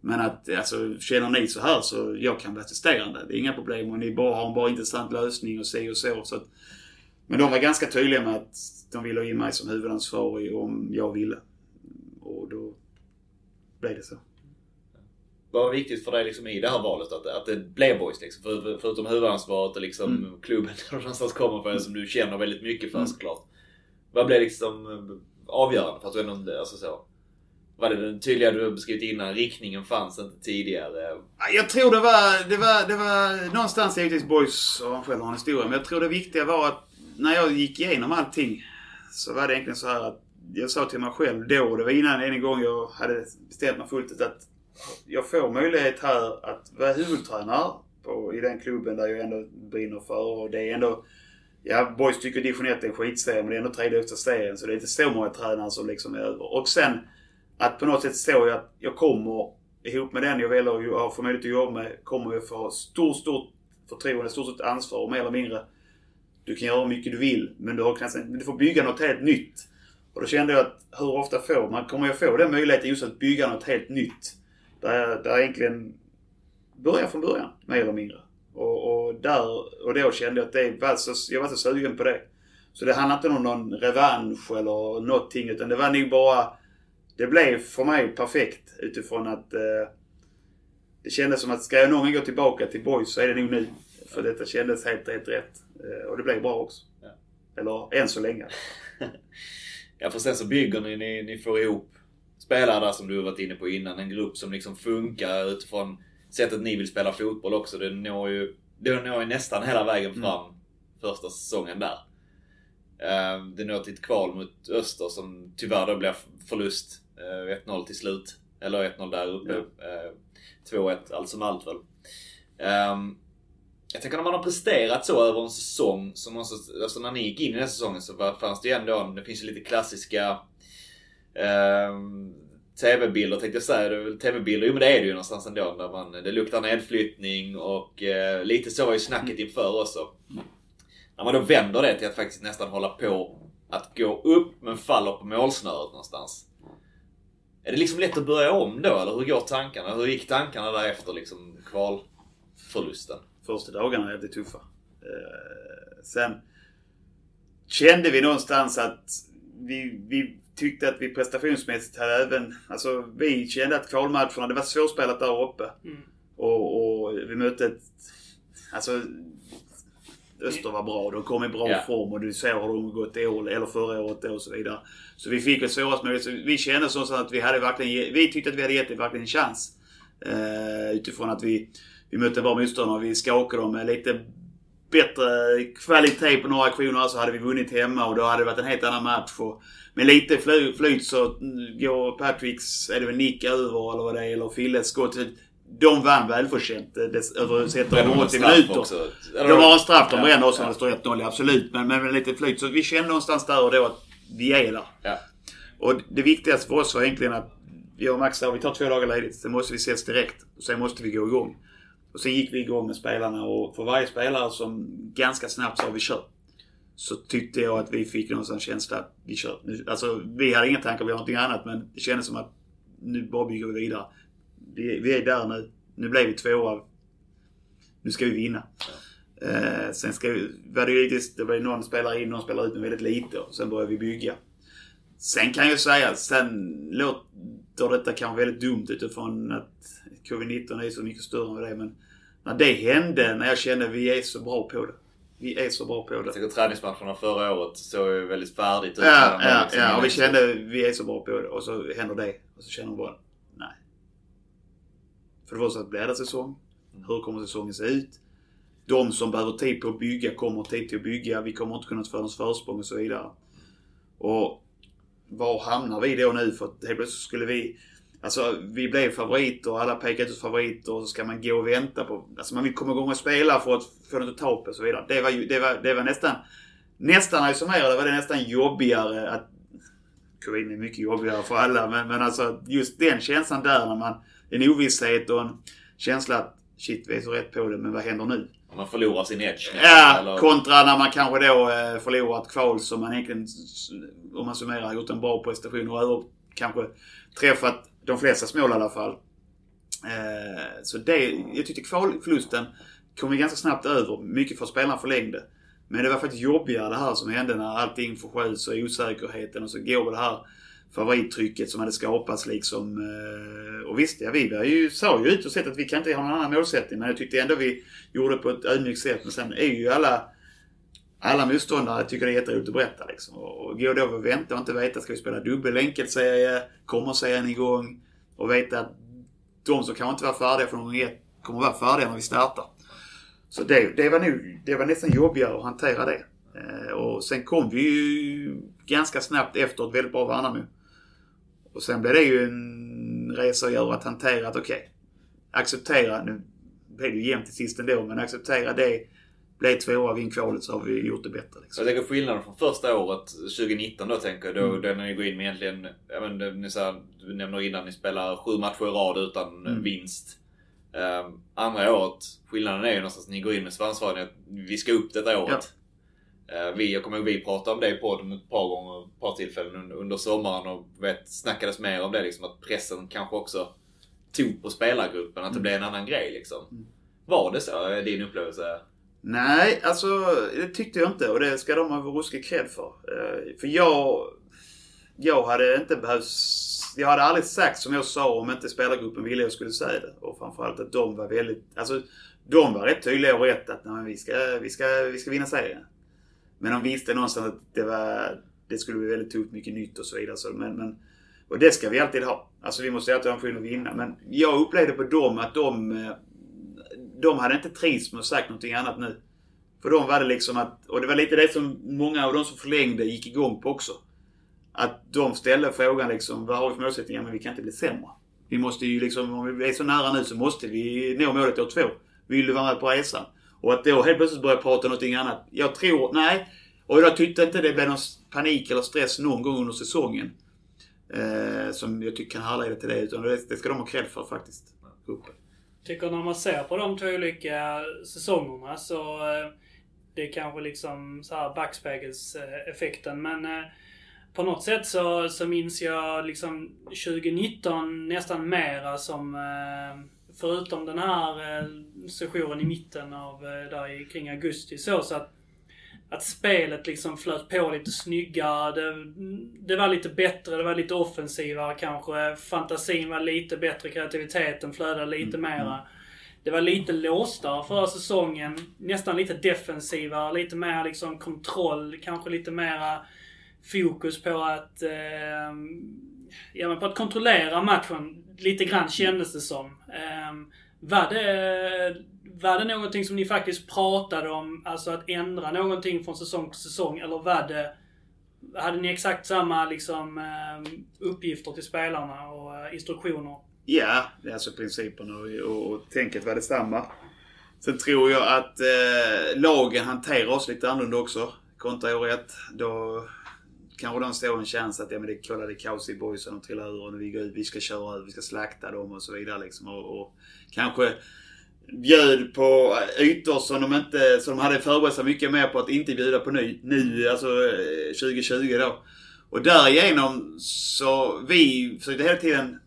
Men att alltså, känner ni så här så jag kan bli assisterande. Det är inga problem och ni bara har en bra intressant lösning och si och så. så att, men de var ganska tydliga med att de ville ha in mig som huvudansvarig om jag ville. Och då blev det så. Vad var viktigt för dig liksom i det här valet? Att, att det blev boys liksom? För, för, förutom huvudansvaret och liksom Mm. klubben där du någonstans kommer från som du känner väldigt mycket för Mm. såklart. Vad blev liksom eh, avgörande för att du ändå alltså så? Var det den tydliga du beskrivit innan? Riktningen fanns inte tidigare? Ja, Jag tror det var, det var, det var någonstans givetvis Boys och han själv har en historia. Men jag tror det viktiga var att när jag gick igenom allting så var det egentligen så här att jag sa till mig själv då, det var innan en gång jag hade bestämt mig fullt ut att jag får möjlighet här att vara huvudtränare på, i den klubben där jag ändå brinner för. Och det är ändå, ja Boys tycker division 1 är en skitserie men det är ändå tredje högsta serien så det är inte så många tränare som liksom är över. Och sen att på något sätt stå jag att jag kommer ihop med den jag väljer att har för möjlighet att jobba med kommer jag få stort, stort förtroende, stort, stort ansvar och mer eller mindre. Du kan göra hur mycket du vill men du, har kanske, men du får bygga något helt nytt. Och då kände jag att hur ofta får man, kommer jag få den möjligheten just att bygga något helt nytt? Där där egentligen börjar från början, mer eller mindre. Och, och, där, och då kände jag att det var så, jag var så sugen på det. Så det handlade inte om någon revansch eller någonting utan det var nog bara det blev för mig perfekt utifrån att eh, det kändes som att ska jag någon gång gå tillbaka till Boys så är det nog nu. För detta kändes helt, helt rätt. Eh, och det blev bra också. Ja. Eller än så länge. Ja för sen så bygger ni, ni, ni får ihop spelare där som du har varit inne på innan. En grupp som liksom funkar utifrån sättet ni vill spela fotboll också. Det når ju, det når ju nästan hela vägen fram första säsongen där. Eh, Det når till ett kval mot Öster som tyvärr då blir förlust. Eh, 1-0 till slut. Eller 1-0 där uppe. Eh, 2-1 allt som allt väl. Ehm, jag tänker när man har presterat så över en säsong. Så någonstans, alltså när ni gick in i den här säsongen så fanns det ju ändå, det finns ju lite klassiska eh, TV-bilder tänkte jag säga. TV-bilder, jo men det är det ju någonstans ändå. Där man, det luktar nedflyttning och eh, lite så var ju snacket inför också. När man då vänder det till att faktiskt nästan hålla på att gå upp men faller på målsnöret någonstans. Är det liksom lätt att börja om då eller hur går tankarna? Hur gick tankarna där efter liksom kvalförlusten? Första dagarna är jävligt tuffa. Eh, sen kände vi någonstans att vi, vi tyckte att vi prestationsmässigt hade även... Alltså vi kände att kvalmatcherna, det var svårspelat där uppe. Mm. Och, och vi mötte ett... Alltså Öster var bra. De kom i bra Ja. form och du ser hur de gått i år, eller förra året och så vidare. Så vi fick väl svårast möjligt. Vi kände så att vi hade verkligen... ge- Vi tyckte att vi hade gett det verkligen en chans. Eh, utifrån att vi, vi mötte bra motståndare och vi skakade dem med lite bättre kvalitet på några aktioner så hade vi vunnit hemma och då hade det varit en helt annan match. Och med lite fly, flyt så går Patricks, är det väl nick över eller vad det är, eller Filles skott. De vann välförtjänt. eh, över sett Bränner över de 80 straff minuter. också? De har en straff de Ja, bränner också när det står 1-0, absolut. Men, men med lite flyt. Så vi kände någonstans där och då att vi är där. Ja. Och det viktigaste för oss var egentligen att jag och Max sa vi tar två dagar ledigt. Sen måste vi ses direkt. Sen måste vi gå igång. Och sen gick vi igång med spelarna och för varje spelare som ganska snabbt sa vi kör. Så tyckte jag att vi fick någonstans sån känsla att vi kör. Alltså vi hade inga tankar, vi har någonting annat. Men det kändes som att nu bara bygger vi vidare. Vi, vi är där nu. Nu blev vi tvåa. Nu ska vi vinna. Eh, sen ska vi, var det ju lite, det var ju någon spelare in, någon spelare ut, men väldigt lite. Och sen började vi bygga. Sen kan jag säga, sen låter detta kanske väldigt dumt utifrån att covid-19 är så mycket större än det. Men när det hände, när jag kände att vi är så bra på det. Vi är så bra på det. Jag tycker träningsmatcherna förra året såg ju väldigt färdigt ut. Ja, ja, liksom ja. Och vi kände vi är så bra på det. Och så händer det. Och så känner man bara, nej. För det första, blir det säsong? Hur kommer säsongen se ut? De som behöver tid på att bygga kommer tid till att bygga. Vi kommer inte kunna få något försprång och så vidare. Och var hamnar vi då nu? För att helt plötsligt skulle vi... Alltså vi blev favoriter och alla pekade ut favoriter och så ska man gå och vänta på... Alltså man vill komma igång och spela för att få något att ta på och så vidare. Det var, ju, det var, det var nästan... Nästan när jag summerade var det nästan jobbigare att... Covid är mycket jobbigare för alla men, men alltså just den känslan där när man... En ovisshet och en känsla att shit vi är så rätt på det men vad händer nu? Man förlorar sin edge. nästan, Ja, eller- kontra när man kanske då eh, förlorar ett kval som man egentligen, om man summerar, gjort en bra prestation och över, kanske träffat de flesta mål i alla fall. Eh, så det, jag tyckte kvalförlusten kom vi ganska snabbt över. Mycket för att spelarna förlängde. Men det var faktiskt jobbigare det här som hände när allting försköts och osäkerheten och så går det här favorittrycket som hade skapats liksom. Eh, och visst, ja, vi var ju, sa ju ut och sett att vi kan inte ha någon annan målsättning. Men jag tyckte ändå vi gjorde det på ett ödmjukt sätt. Men sen är ju alla alla motståndare tycker det är jätteroligt att berätta liksom. Och gå då och vänta och inte veta, ska vi spela dubbel enkelserie? Kommer serien igång? Och veta att de som kanske inte var färdiga från gång ett kommer vara färdiga när vi startar. Så det, det, var nu, det var nästan jobbigare att hantera det. Eh, och sen kom vi ju ganska snabbt efter ett väldigt bra Värnamo. Och sen blev det ju en resa att göra att hantera att okej, acceptera, nu blev det ju jämnt till sist ändå, men acceptera det. Blev tvåa, vinn kvalet så har vi gjort det bättre. Liksom. jag tänker skillnaden från första året, 2019 då tänker jag, då, Mm. när ni går in med egentligen, jag men, ni, så här, du nämner innan ni spelar sju matcher i rad utan Mm. vinst. Um, andra året, skillnaden är ju någonstans att ni går in med svansföringen att vi ska upp detta året. Eh, vi, jag kommer ihåg vi pratade om det i podden ett par gånger, ett par tillfällen under, sommaren och vet, snackades mer om det liksom att pressen kanske också tog på spelargruppen, att det Mm. blev en annan grej liksom. Mm. Var det så? Är din upplevelse? Nej, alltså det tyckte jag inte och det ska de ha ruskig cred för. Eh, för jag... Jag hade inte behövt... Jag hade aldrig sagt som jag sa om inte spelargruppen ville jag skulle säga det. Och framförallt att de var väldigt... Alltså de var rätt tydliga och rätt att nej, vi, ska, vi, ska, vi ska vinna serien. Men de visste någonstans att det var... Det skulle bli väldigt tufft, mycket nytt och så vidare. Så, men, men, och det ska vi alltid ha. Alltså vi måste alltid ha ambition att vinna. Men jag upplevde på dem att de... Eh, de hade inte trivts med att sagt någonting annat nu. För dem var det liksom att, och det var lite det som många av de som förlängde gick igång på också. Att de ställde frågan liksom, vad har vi för målsättning? Ja, men vi kan inte bli sämre. Vi måste ju liksom, om vi är så nära nu så måste vi nå målet år två. Vill du vara med på resan? Och att då helt plötsligt börja prata någonting annat. Jag tror, nej. Och jag tyckte inte det blev någon panik eller stress någon gång under säsongen. Eh, som jag tycker kan härleda till det. Utan det, det ska de ha cred för faktiskt. Uppe tycker när man ser på de två olika säsongerna så eh, det är kanske liksom så här backspegelseffekten. Men eh, på något sätt så, så minns jag liksom 2019 nästan mera som eh, förutom den här eh, sessionen i mitten av eh, där kring augusti så, så att att spelet liksom flöt på lite snyggare. Det, det var lite bättre, det var lite offensivare kanske. Fantasin var lite bättre, kreativiteten flödade lite mera. Det var lite låstare förra säsongen. Nästan lite defensivare, lite mer liksom kontroll. Kanske lite mera fokus på att... Eh, ja, men på att kontrollera matchen. Lite grann kändes det som. Eh, var det, var det någonting som ni faktiskt pratade om? Alltså att ändra någonting från säsong till säsong? Eller var det... Hade ni exakt samma liksom, ehm, uppgifter till spelarna och eh, instruktioner? Ja, det är alltså principerna och, och, och tänket var detsamma. Sen tror jag att eh, lagen hanterar oss lite annorlunda också. Kontra år ett. Då kanske de står en chans att ja, men det, kolla det är kaos i boysen, de trillar ur och vi går ut, vi ska köra över, vi ska slakta dem och så vidare liksom. Och, och kanske bjöd på ytor som de inte, som de hade förberett sig mycket mer på att inte bjuda på nu, nu alltså eh, 2020 då. Och därigenom så vi försökte hela tiden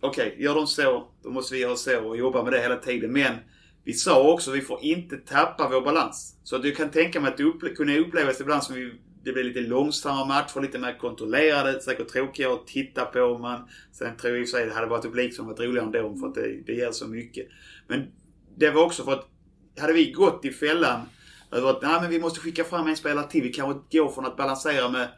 Okej, okay, gör de så, då måste vi göra så och jobba med det hela tiden. Men vi sa också vi får inte tappa vår balans. Så du kan tänka mig att det upple- kunde upplevas ibland som vi, det blir lite långsamma matcher, lite mer kontrollerade, säkert tråkiga att titta på. Man, sen tror jag i och för sig att det hade varit publik som varit roligare ändå för att det, det ger så mycket. Men det var också för att hade vi gått i fällan över att nej, men vi måste skicka fram en spelare till. Vi kanske går från att balansera med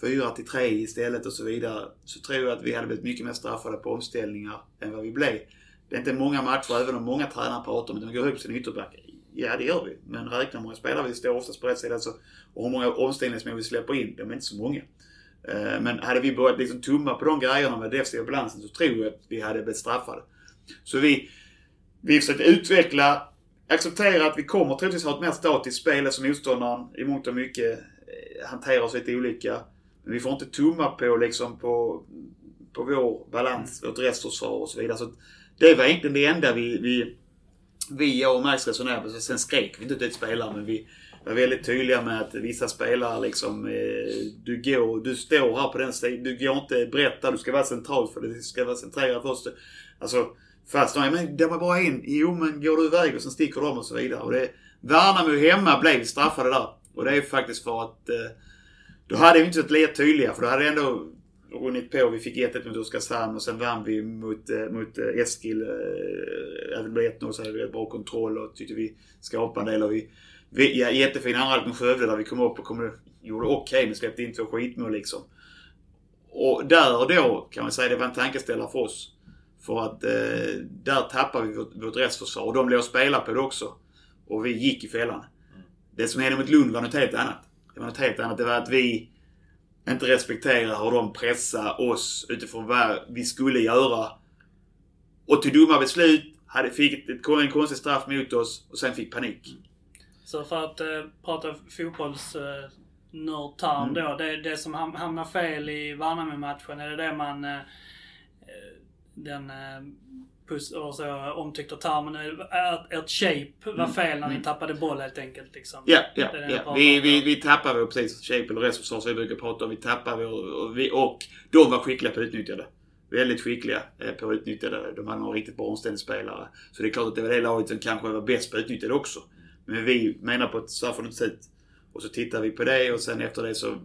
4 till 3 istället och så vidare. Så tror jag att vi hade blivit mycket mer straffade på omställningar än vad vi blev. Det är inte många matcher, även om många tränare pratar om att de går upp sin ytterback. Ja, det gör vi. Men räknar många spelare vi står oftast på rätt sida så, och hur många omställningsmål vi släpper in, de är inte så många. Eh, men hade vi börjat liksom tumma på de grejerna med defensiva balansen så tror jag att vi hade blivit straffade. Så vi, vi försökte utveckla, acceptera att vi kommer troligtvis ha ett mer statiskt spel som motståndaren i mångt och mycket eh, hanterar oss lite olika. Men vi får inte tumma på liksom på, på vår balans, vårt restförsvar och så vidare. Så det var egentligen det enda vi, vi, vi jag och Max resonerade på. Sen skrek vi inte ut spelare men vi var väldigt tydliga med att vissa spelare liksom, eh, du går, du står här på den sidan, du går inte brett där, du ska vara central för det ska vara centrerat först. Alltså, fast de, men det var bara in. Jo men går du iväg och sen sticker de och så vidare. Och det, Värnamo hemma blev straffade där. Och det är faktiskt för att eh, då hade vi inte varit lika tydliga för då hade ändå runnit på. Vi fick 1-1 mot Oskarshamn och sen vann vi mot, mot Eskil. Även det blev 1-0 så hade vi bra kontroll och tyckte vi skapade en del. Och vi, vi, ja, jättefin andra mot Skövde där vi kom upp och kom, gjorde okej okay, men släppte in två skitmål liksom. Och där och då kan man säga det var en tankeställare för oss. För att eh, där tappade vi vårt, vårt restförsvar och de låg och spelade på det också. Och vi gick i fällan. Det som hände mot Lund var något helt annat. Det var något helt annat. Det var att vi inte respekterar hur de pressar oss utifrån vad vi skulle göra. Och till dumma beslut, hade, fick ett, en konstig straff mot oss och sen fick panik. Så för att eh, prata fotbollsnördtarm mm. då. Det, det som hamnar fel i Värnamo-matchen, är det det man... Eh, den eh, pus, och så, omtyckta termen, ert shape var fel när ni tappade boll helt enkelt. Liksom. Ja, ja, ja. Vi, vi, vi tappade precis shape eller restförsvar som vi brukar prata om. Vi tappade och, vi, och de var skickliga på att utnyttja det. Väldigt skickliga på att utnyttja det. De hade några riktigt bra omställningsspelare. Så det är klart att det var det laget som kanske var bäst på att utnyttja det också. Men vi menar på inte se ut. Och så tittar vi på det och sen efter det så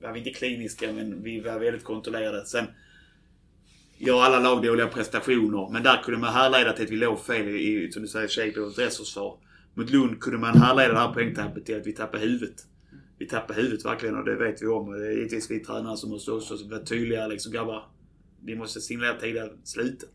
var vi inte kliniska men vi var väldigt kontrollerade. Sen gör alla lag dåliga prestationer. Men där kunde man härleda till att vi låg fel i, som du säger, shape och dressförsvar. Mot Lund kunde man härleda det här poängtappet till att vi tappade huvudet. Vi tappade huvudet verkligen och det vet vi om. Det är givetvis vi tränare som måste också vara tydliga liksom grabbar. Vi måste signalera tidigare sluta.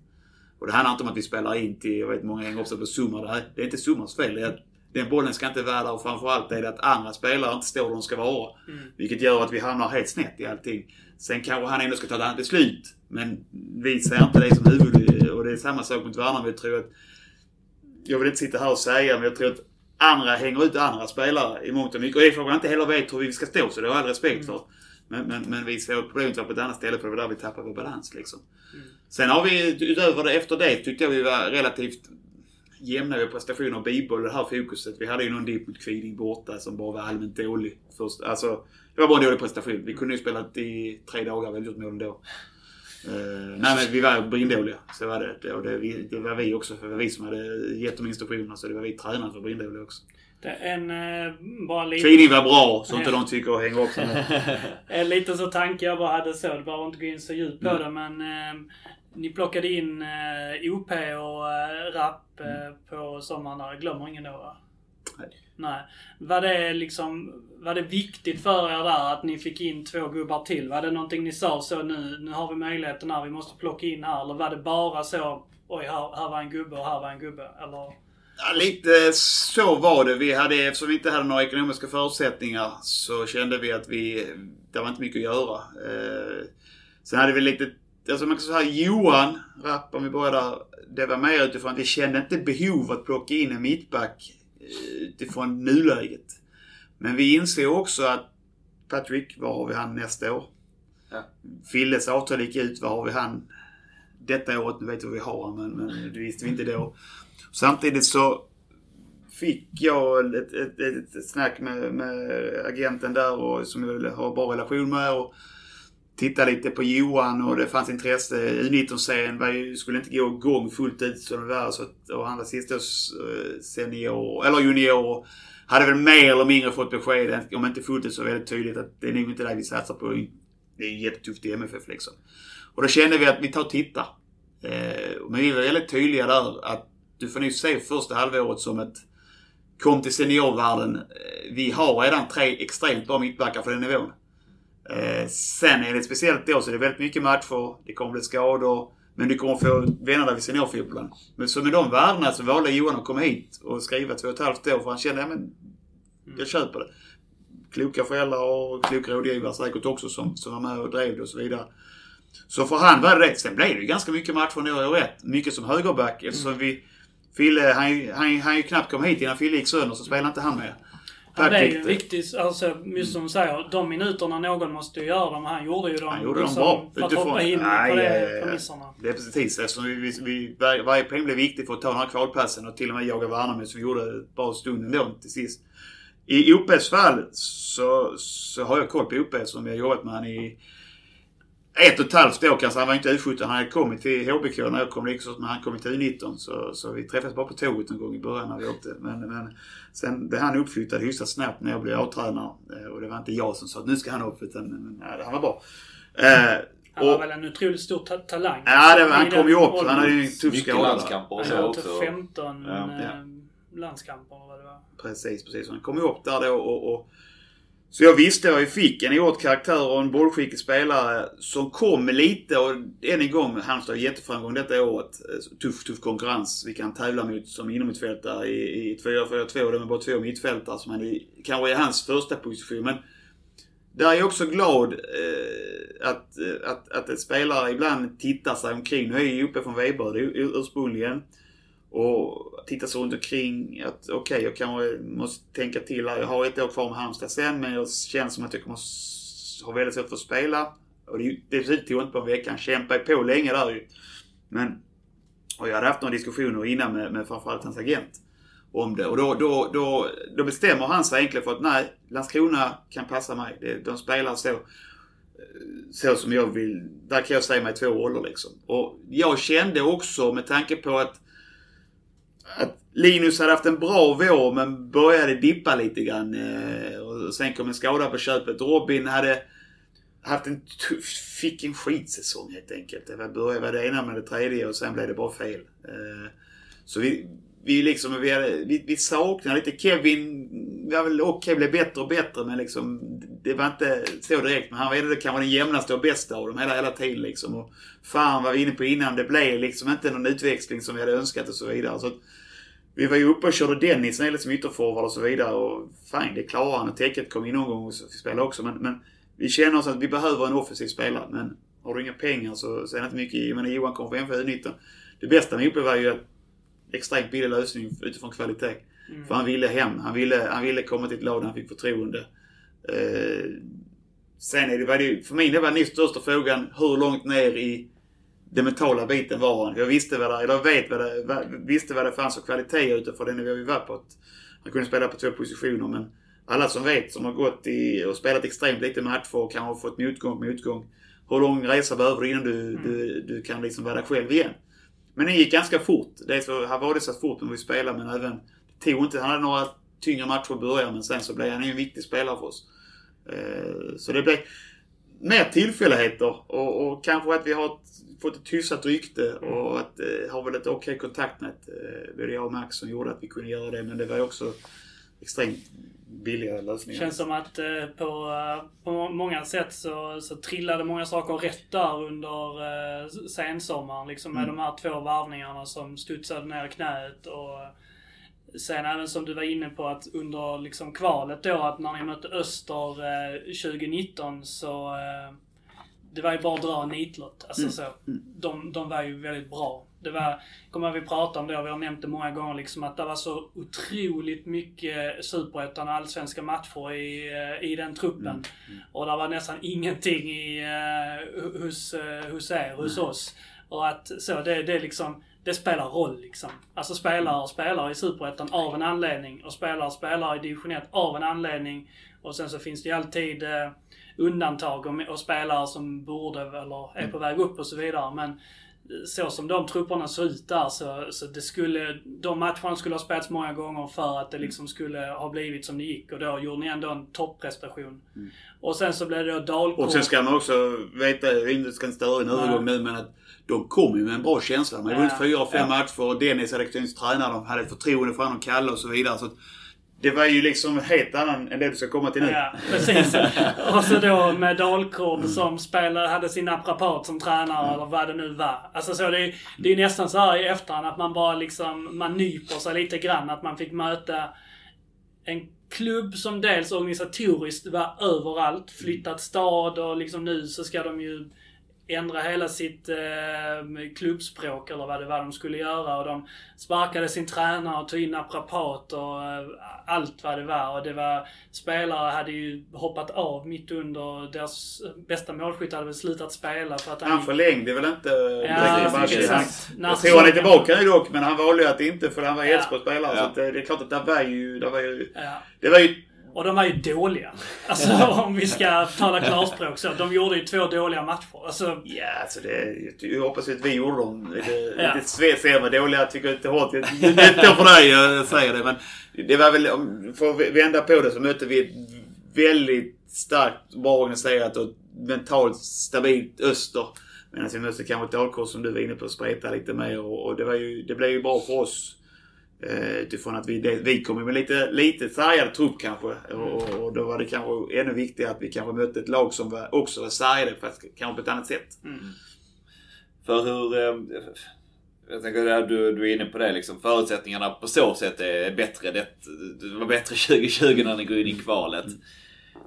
Och det handlar inte om att vi spelar in till, jag vet många hänger också på Summar. Det, det är inte Summars fel. Det är att den bollen ska inte vara där och framförallt är det att andra spelare inte står där de ska vara. Mm. Vilket gör att vi hamnar helt snett i allting. Sen kanske han ändå ska ta ett annat beslut. Men vi ser inte det som huvud och det är samma sak mot Värnamo. Vi tror att jag vill inte sitta här och säga, men jag tror att andra hänger ut andra spelare i mångt och mycket. Och det är för att man inte heller vet hur vi ska stå, så det har jag all respekt för. Men, men, men vi såg problemet var på ett annat ställe, för det var där vi tappade vår balans liksom. Sen har vi utöver det, efter det, tyckte jag vi var relativt jämna i prestationer och bibehöll det här fokuset. Vi hade ju någon dipp mot Kviding borta som bara var allmänt dålig. Först, alltså, det var bara en dålig prestation. Vi kunde ju spelat i tre dagar och gjort mål ändå. Uh, nej men vi var brindåliga. Så var det. Och det, vi, det var vi också. För det var vi som hade gett dem instruktionerna. Så det var vi tränare för brindåliga också. Det är en, eh, bara lite... Kviding var bra, så inte de tycker att hänga upp sig. En liten så tanke jag bara hade så. Det behöver inte gå in så djupt på Mm. det men eh, ni plockade in eh, OP och eh, rap eh, på sommaren där. Glömmer ingen då va? Nej. Nej. Var det liksom, var det viktigt för er där att ni fick in två gubbar till? Var det någonting ni sa så nu, nu har vi möjligheten här, vi måste plocka in här? Eller var det bara så, oj här, här var en gubbe och här var en gubbe? Eller? Ja, lite så var det. Vi hade, eftersom vi inte hade några ekonomiska förutsättningar så kände vi att vi, det var inte mycket att göra. Eh, sen hade vi lite, alltså man kan säga Johan Rapp, om vi börjar där. Det var mer utifrån att vi kände inte behov att plocka in en mittback utifrån nuläget. Men vi inser också att Patrick, var har vi han nästa år? Ja. Filles avtal gick ut, var har vi han detta året? Nu vet vi vad vi har men, men det visste vi inte då. Samtidigt så fick jag ett, ett, ett, ett snack med, med agenten där och, som jag har bra relation med. Och tittade lite på Johan och det fanns intresse. U19-serien skulle inte gå igång fullt ut som det var. Så att, och han var sista senior, eller junior. Hade väl mer eller mindre fått besked, om inte fullt ut så väldigt tydligt att det är nog inte det vi satsar på. Det är jättetufft i MFF liksom. Och då kände vi att vi tar och tittar. Eh, men vi var väldigt tydliga där att du får nog se första halvåret som ett kom till seniorvärlden. Eh, vi har redan tre extremt bra mittbackar för den nivån. Eh, sen är det speciellt då så det är väldigt mycket matcher. Det kommer bli skador. Men du kommer få vänner där vid seniorfotbollen. Men så med de värdena så valde Johan att komma hit och skriva två och ett halvt år för han kände, ja men jag köper det. Kloka föräldrar och kloka rådgivare säkert också som, som var med och drev det och så vidare. Så för han var det det. Sen blev det ju ganska mycket matcher nu år ett. Mycket som högerback eftersom vi... Fille, han, han, han ju knappt kom hit innan Fille gick sönder så spelade inte han med. Ja, det är ju viktigt, alltså just som du säger, de minuterna någon måste ju göra dem. Han gjorde ju dem Han gjorde dem liksom, bra. för att Utifrån- hoppa in Nej, på det ja, ja. premisserna. Det är precis eftersom vi, vi, vi, var- varje poäng blev viktig för att ta den här kvalplatsen och till och med jaga Värnamo som vi gjorde ett bra stund ändå till sist. I OPs fall så, så har jag koll på OP som jag har jobbat med han i ett och ett halvt år kanske. Han var inte U17. Han hade kommit till HBK när jag kom likaså, men han kom till U19. Så, så vi träffades bara på tåget någon gång i början när vi åkte. Men, men sen blev han uppflyttad hyfsat snabbt när jag blev A-tränare. Eh, Och det var inte jag som sa att nu ska han upp, utan men, nej, han var bra. Eh, Han var och- väl en otroligt stor ta talang. Ja, det var, han I kom ju upp. Han hade ju en tuff Mycket skada. landskamper och Han så hade också. typ 15 Ja. eh, Ja. landskamper eller vad det var. Precis, precis. Han kom ju upp där då och, och så jag visste att jag fick. En oerhört karaktär och en bollskicklig spelare som kom lite och än en gång Halmstad har jätteframgång detta året. Eh, tuff, tuff konkurrens vi kan tävla mot som inomhutfältare i, i 4-4-2. de är bara två mittfältare som han kanske är hans första position. Men där är jag också glad eh, att, eh, att, att ett spelare ibland tittar sig omkring. Nu är jag ju uppe från Veberöd ursprungligen. Och titta sig runt omkring att okej, jag kanske måste tänka till här. Jag har ett år kvar med Halmstad sen men jag känner som att jag kommer ha väldigt svårt för att spela. Och det, är det tog inte på en vecka. Han kämpade på länge där ju. Men... Och jag hade haft några diskussioner innan med, med framförallt hans agent. Om det. Och då, då, då, då bestämmer han sig egentligen för att nej, Landskrona kan passa mig. De spelar så så som jag vill. Där kan jag säga mig två roller liksom. Och jag kände också med tanke på att att Linus hade haft en bra vår men började dippa lite grann. Eh, och sen kom en skada på köpet. Robin hade haft en tuff, fick en skitsäsong helt enkelt. Det var, började med det ena med det tredje och sen blev det bara fel. Eh, så vi, vi liksom, vi, hade, vi, vi saknade lite Kevin. Vi var väl okej, blev bättre och bättre men liksom det var inte så direkt. Men han var ändå kanske den jämnaste och bästa av dem hela, hela tiden liksom. Och fan var vi inne på innan. Det blev liksom inte någon utväxling som vi hade önskat och så vidare. Så att, vi var ju uppe och körde Dennis när som ytterforward och så vidare. Och fine, det klarar han. Och täcket kom in någon gång och så fick spela också. Men, men vi känner oss att vi behöver en offensiv spelare. Men har du inga pengar så, så är det inte mycket. Jag menar Johan kom från MFF U19. Det bästa med Uppe var ju att extremt billig lösning utifrån kvalitet. Mm. För han ville hem. Han ville, han ville komma till ett lag där han fick förtroende. Eh, sen är det, var det för mig det var den största frågan hur långt ner i den mentala biten var han. Jag visste vad det, eller jag vet vad det, visste vad det fanns för kvalitet utifrån den nivå vi var på. Att han kunde spela på två positioner men alla som vet, som har gått i och spelat extremt lite matcher och kanske har fått motgång motgång. Hur lång resa behöver du innan du, du, du kan liksom vara dig själv igen? Men det gick ganska fort. Det så, han var det så fort när vi spelade men även... Det tog inte, han hade några tyngre matcher i början men sen så blev han ju en viktig spelare för oss. Eh, Så det blev mer tillfälligheter och, och kanske att vi har ett, fått ett hyfsat rykte och att eh, har väl ett okej kontaktnät. Eh, både jag och Max som gjorde att vi kunde göra det men det var ju också extremt billiga lösningar. Känns som att eh, på, eh, på många sätt så, så trillade många saker rätt där under eh, sensommaren. Liksom med Mm. de här två varvningarna som studsade ner i knät. Och eh, sen även som du var inne på att under liksom kvalet då att när ni mötte Öster eh, 2019 så eh, det var ju bara att dra en nitlott. Alltså Mm. så. De, de var ju väldigt bra. Det var, kommer jag vi prata om det och vi har nämnt det många gånger liksom att det var så otroligt mycket superettan och allsvenska matcher i, eh, i den truppen. Mm. Och det var nästan ingenting i, eh, hos, eh, hos er, hos oss. Och att så, det, det liksom, det spelar roll liksom. Alltså spelare spelar i superettan av en anledning och spelare spelar i division 1 av en anledning. Och sen så finns det ju alltid eh, undantag och, och spelare som borde eller är på väg upp och så vidare. Men så som de trupperna ser ut där så, så det skulle, de matcherna skulle ha spelats många gånger för att det liksom skulle ha blivit som det gick och då gjorde ni ändå en topprestation. Och sen så blev det då dalkort. Och sen ska man också veta, vi ska inte störa en övergång nu men att de kom ju med en bra känsla. De hade vunnit fyra, fem Ja. matcher och Dennis hade kunnat träna. De hade förtroende för honom, Kalle och så vidare. Så att det var ju liksom helt annan än det du ska komma till nu. Ja, precis. Och så då med Dalkurd som spelade, hade sin naprapat som tränare eller vad det nu var. Alltså så det, är- det är nästan så här i efterhand att man bara liksom, man nyper sig lite grann. Att man fick möta en klubb som dels organisatoriskt var överallt, flyttat stad och liksom nu så ska de ju ändra hela sitt eh, klubbspråk eller vad det var de skulle göra. Och de sparkade sin tränare och tog in naprapat och eh, allt vad det var. Och det var spelare hade ju hoppat av mitt under. Deras bästa målskytt hade väl slutat spela för att Han förlängde väl inte Ja, i matchen. exakt. Han- Jag tror han är tillbaka nu dock, men han valde ju att inte för han var Ja. Elfsborgsspelare. Ja. Så det, det är klart att det var ju... Det var ju, Ja. det var ju Och de var ju dåliga. Alltså om vi ska tala klarspråk så. De gjorde ju två dåliga matcher. Alltså, Ja, alltså det, jag hoppas att vi gjorde dem lite, Ja. lite. Dåliga tycker jag inte hårt. Det är för dig jag säger det. Men det var väl, för att vända på det så mötte vi ett väldigt starkt, bra organiserat och mentalt stabilt Öster. Medan vi mötte kanske ett Dalkurd som du var inne på, spreta lite mer. Och, och det, var ju, det blev ju bra för oss. Eh, utifrån att vi, det, vi kom med lite, lite sargad trupp kanske. Och, och då var det kanske ännu viktigare att vi kanske mötte ett lag som var, också var sargade fast kanske på ett annat sätt. För hur... eh, Jag tänker att du, du är inne på det liksom. Förutsättningarna på så sätt är bättre. Det, det var bättre 2020 när ni går in i kvalet.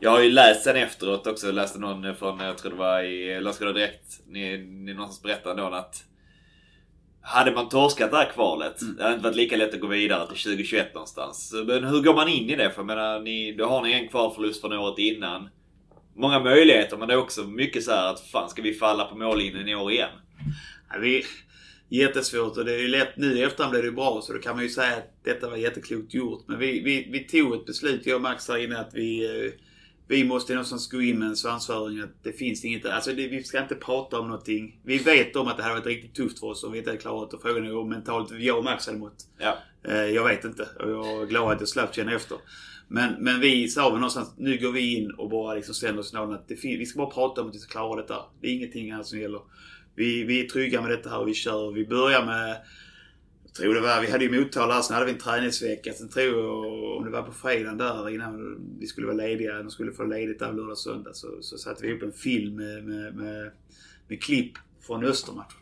Jag har ju läst sen efteråt också. Jag läste någon från, jag tror det var i Landskrona Direkt. Ni, ni någonstans berättade då att hade man torskat det här kvalet, det hade inte varit lika lätt att gå vidare till 2021 någonstans. Men hur går man in i det? För jag menar, ni, då har ni en kvalförlust från året innan. Många möjligheter men det är också mycket så här att fan ska vi falla på mållinjen i år igen? Ja, vi, jättesvårt och det är ju lätt nu i efterhand blir det ju bra så då kan man ju säga att detta var jätteklokt gjort. Men vi, vi, vi tog ett beslut, jag och Max här inne, att vi, eh, vi måste någonstans gå in med en svansföring att det finns inget, alltså det, vi ska inte prata om någonting. Vi vet om att det hade varit riktigt tufft för oss om vi inte hade klarat det. Frågan är hur mentalt jag och Max hade mått. Ja. Eh, Jag vet inte och jag är glad att jag slapp känna efter. Men, men vi sa väl någonstans, nu går vi in och bara liksom sänder signalen att det vi ska bara prata om att vi ska klara detta. Det är ingenting här som gäller. Vi, vi är trygga med detta här och vi kör. Vi börjar med, tror det var, vi hade ju Motala här, sen hade vi en träningsvecka. Sen tror jag, om det var på fredagen där innan vi skulle vara lediga, de skulle få ledigt där lördag och söndag, så, så satte vi upp en film med, med, med, med klipp från Östermatchen.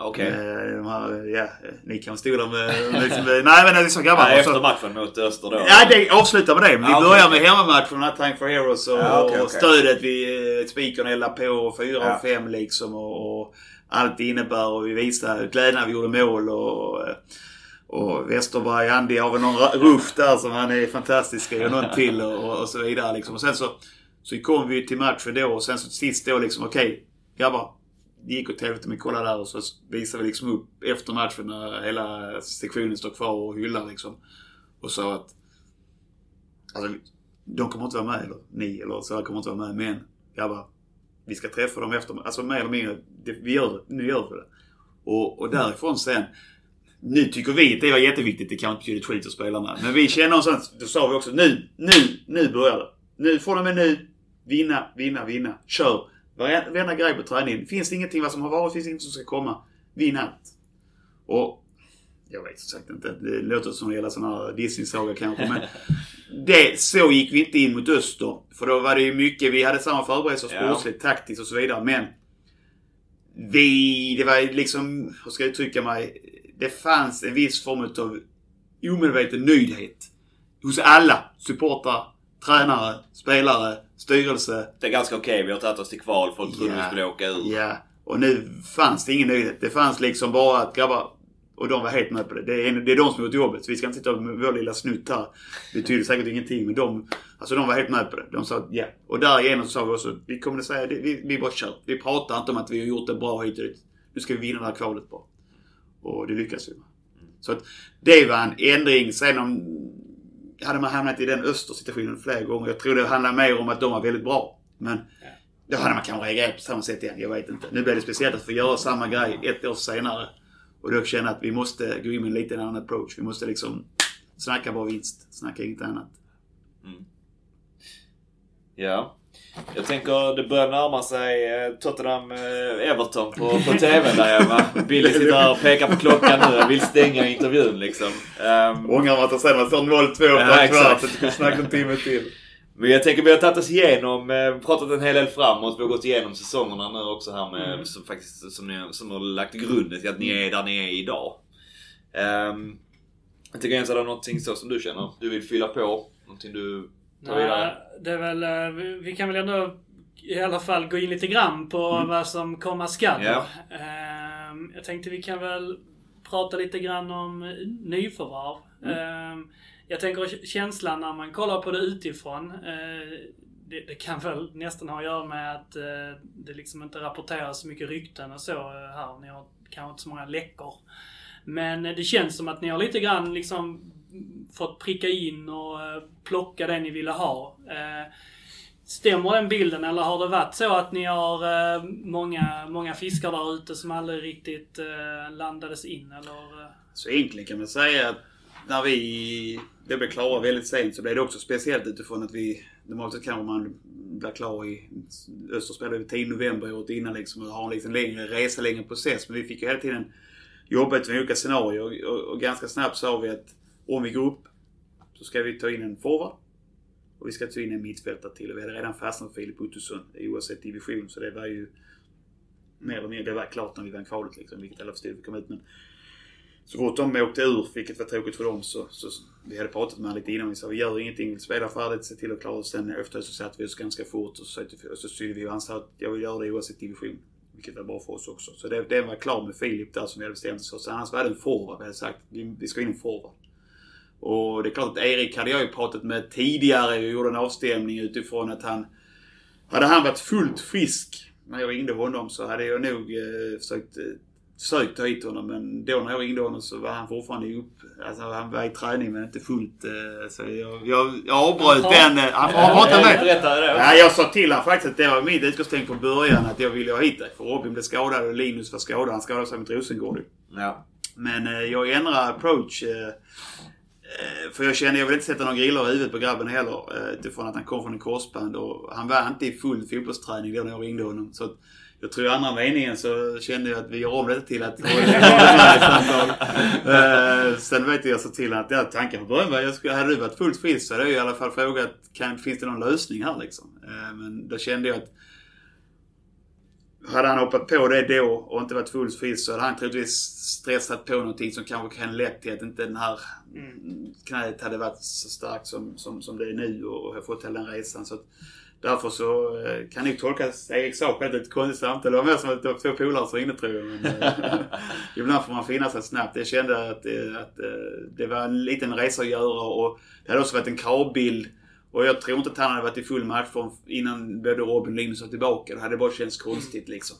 Okej. Eh, De här, ja, ni kan stå där med, liksom, nej men liksom grabbar. Nej, och så- efter matchen mot Öster då? Ja, det avslutar med det. Men vi okej, börjar okej. med hemmamatchen, här Time for Heroes och, Ja, okej, och stödet vi, eh, spikern eldar på och 4 Ja. och 5 liksom och, och allt det innebär och vi visade glädjen när vi gjorde mål och, och Westerberg, Andy har väl någon ruff där som han är fantastisk i och någon till och, och så vidare liksom. Och sen så, så kom vi till matchen då och sen så sist då liksom, okej okay, grabbar. Det gick åt helvete men kolla där och så visade vi liksom upp efter matchen när hela sektionen står kvar och hyllar liksom. Och sa att Alltså, de kommer inte vara med, eller ni eller så här kommer inte vara med. Men grabbar, vi ska träffa dem efter, alltså mer eller mindre, det, vi gör det, nu gör vi det. Och, och därifrån sen, nu tycker vi att det var jätteviktigt, det kan inte betyda ett skit för spelarna. Men vi känner någonstans, då sa vi också nu, nu, nu börjar det. Nu, från och med nu, vinna, vinna, vinna. Kör! Varenda grej på träningen. Finns det ingenting vad som har varit, finns det ingenting som ska komma. Vinn allt. Och jag vet som sagt inte. Det låter som jävla sån här Disney-saga kanske. Men det, så gick vi inte in mot Öster. För då var det ju mycket, vi hade samma förberedelser sportsligt, ja. taktiskt och så vidare. Men vi, det var liksom, hur ska jag uttrycka mig? Det fanns en viss form av omedveten nöjdhet. Hos alla supportrar, tränare, spelare, styrelse. Det är ganska okej, okay. vi har tagit oss till kval. Folk trodde ja, vi skulle åka ur. Ja. Och nu fanns det ingen nöjdhet. Det fanns liksom bara att grabbar, och de var helt med på det. Det är, det är de som har gjort jobbet. Så vi ska inte sitta med vår lilla snutt här. Det betyder säkert ingenting. Men de, alltså de var helt med på det. De sa ja. Och därigenom så sa vi också, vi kommer att säga, vi, vi bara kör. Vi pratar inte om att vi har gjort det bra hit och dit. Nu ska vi vinna det här kvalet bara. Och det lyckas vi med. Så att det var en ändring. Sen om, hade man hamnat i den östersituationen flera gånger. Jag tror det handlar mer om att de var väldigt bra. Men då hade man kanske reagerat på samma sätt igen. Jag vet inte. Nu blev det speciellt att få göra samma grej ett år senare. Och då känner jag att vi måste gå in med en liten annan approach. Vi måste liksom snacka bara vinst. Snacka inget annat. Mm. Ja. Jag tänker det börjar närma sig eh, Tottenham-Everton på, på TVn där hemma. Billy sitter här och pekar på klockan nu. Jag vill stänga intervjun liksom. Um, Ångrar man att det sen står 0-2 på en kvart. Snacka en timme till. Men jag tänker vi har tagit oss igenom, eh, pratat en hel del framåt. Vi har gått igenom säsongerna nu också här med, mm. som faktiskt som, ni, som har lagt grunden till att ni är där ni är idag. Um, jag tycker Jens, är det någonting så som du känner? Du vill fylla på? Någonting du tar vidare? det är väl, eh, vi kan väl ändå i alla fall gå in lite grann på mm. vad som komma skall. Yeah. Um, jag tänkte vi kan väl prata lite grann om nyförvärv. Mm. Um, jag tänker känslan när man kollar på det utifrån. Eh, det, det, kan väl nästan ha att göra med att eh, det liksom inte rapporteras så mycket rykten och så eh, här. Ni har kanske inte så många läckor. Men eh, det känns som att ni har lite grann liksom fått pricka in och eh, plocka det ni ville ha. Eh, stämmer den bilden eller har det varit så att ni har många, många fiskar där ute som aldrig riktigt landades in eller? Så egentligen kan man säga att när vi det blev klara väldigt sent så blev det också speciellt utifrån att vi... Normalt sett kanske man blir klar i... Öster spelade 10 november året innan liksom och har en lite längre resa, längre process. Men vi fick ju hela tiden jobba utifrån olika scenarier och, och, och ganska snabbt sa vi att om vi går upp så ska vi ta in en forward. Och vi ska ta in en mittfältare till. Och vi hade redan fastnat för Filip Ottosson oavsett division. Så det var ju mer eller mindre, det var klart när vi vann kvalet liksom. Vilket alla förstod vi kom ut. Men så fort de åkte ur, vilket var tråkigt för dem, så, så vi hade pratat med honom lite innan. Vi sa vi gör ingenting, vi spelar färdigt, se till att klara oss. Sen efter så satte vi oss ganska fort och så, så styrde vi och han sa att jag vill göra det oavsett division. Vilket var bra för oss också. Så det, det var klart med Filip där som vi hade bestämt oss för. Så annars var det en forward. Vi hade sagt vi, vi ska in en forward. Och det är klart att Erik hade jag ju pratat med tidigare. Jag gjorde en avstämning utifrån att han... Hade han varit fullt frisk när jag ringde honom så hade jag nog eh, försökt eh, försökt ta hit honom men då när jag ringde honom så var han fortfarande upp. Alltså han var i träning men inte fullt. Eh, så jag, jag, jag avbröt den. Eh, han pratade med ja, Jag sa till honom faktiskt att det var mitt utgångspunkt från början att jag ville ha hit dig. För Robin blev skadad och Linus var skadad. Han skadade sig mot Rosengård. Ja. Men eh, jag ändrade approach. För jag kände, jag vill inte sätta någon griller i huvudet på grabben heller. Utifrån att han kom från en korsband och han var inte i full fotbollsträning då när jag ringde honom. Så jag tror i andra meningen så kände jag att vi gör om det till att uh, Sen vet jag så till att ja, tanken från början var jag skulle, hade du varit fullt frisk så hade jag i alla fall frågat kan, finns det någon lösning här liksom. Uh, men då kände jag att hade han hoppat på det då och inte varit fullt frisk så hade han troligtvis stressat på någonting som kanske kan lett till att inte den här mm. knät hade varit så starkt som, som, som det är nu och har fått hela den resan. Så att, Därför så eh, kan nog tolkas Erik sak ett konstigt samtal. Det var mer som att det var två polare som ringde tror jag. Men, eh, ibland får man finna sig snabbt. Jag kände att, eh, att det var en liten resa att göra och det hade också varit en kravbild. Och jag tror inte att han hade varit i full matchform innan både Robin och Linus var tillbaka. Det hade bara känts konstigt liksom.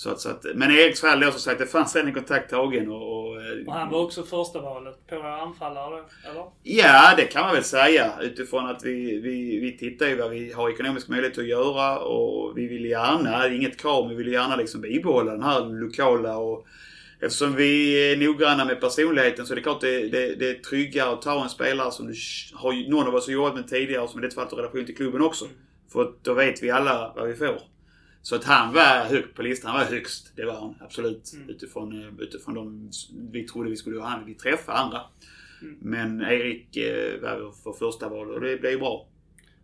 Så att, så att, men i Eriks fall då som sagt, det fanns redan kontakt tagen och, och, eh, Och han var också första valet på anfallare, eller? Ja, det kan man väl säga utifrån att vi, vi, vi tittar ju vad vi har ekonomisk möjlighet att göra och vi vill gärna, inget krav, men vi vill gärna liksom bibehålla den här lokala och Eftersom vi är noggranna med personligheten så är det klart det, det, det är tryggare att ta en spelare som du har, någon av oss har jobbat med tidigare och som i det fallet har relation till klubben också. För att då vet vi alla vad vi får. Så att han var högt på listan. Han var högst. Det var han absolut. Mm. Utifrån, eh, utifrån de vi trodde vi skulle han vi träffa andra. Mm. Men Erik eh, var för första val och det blev bra.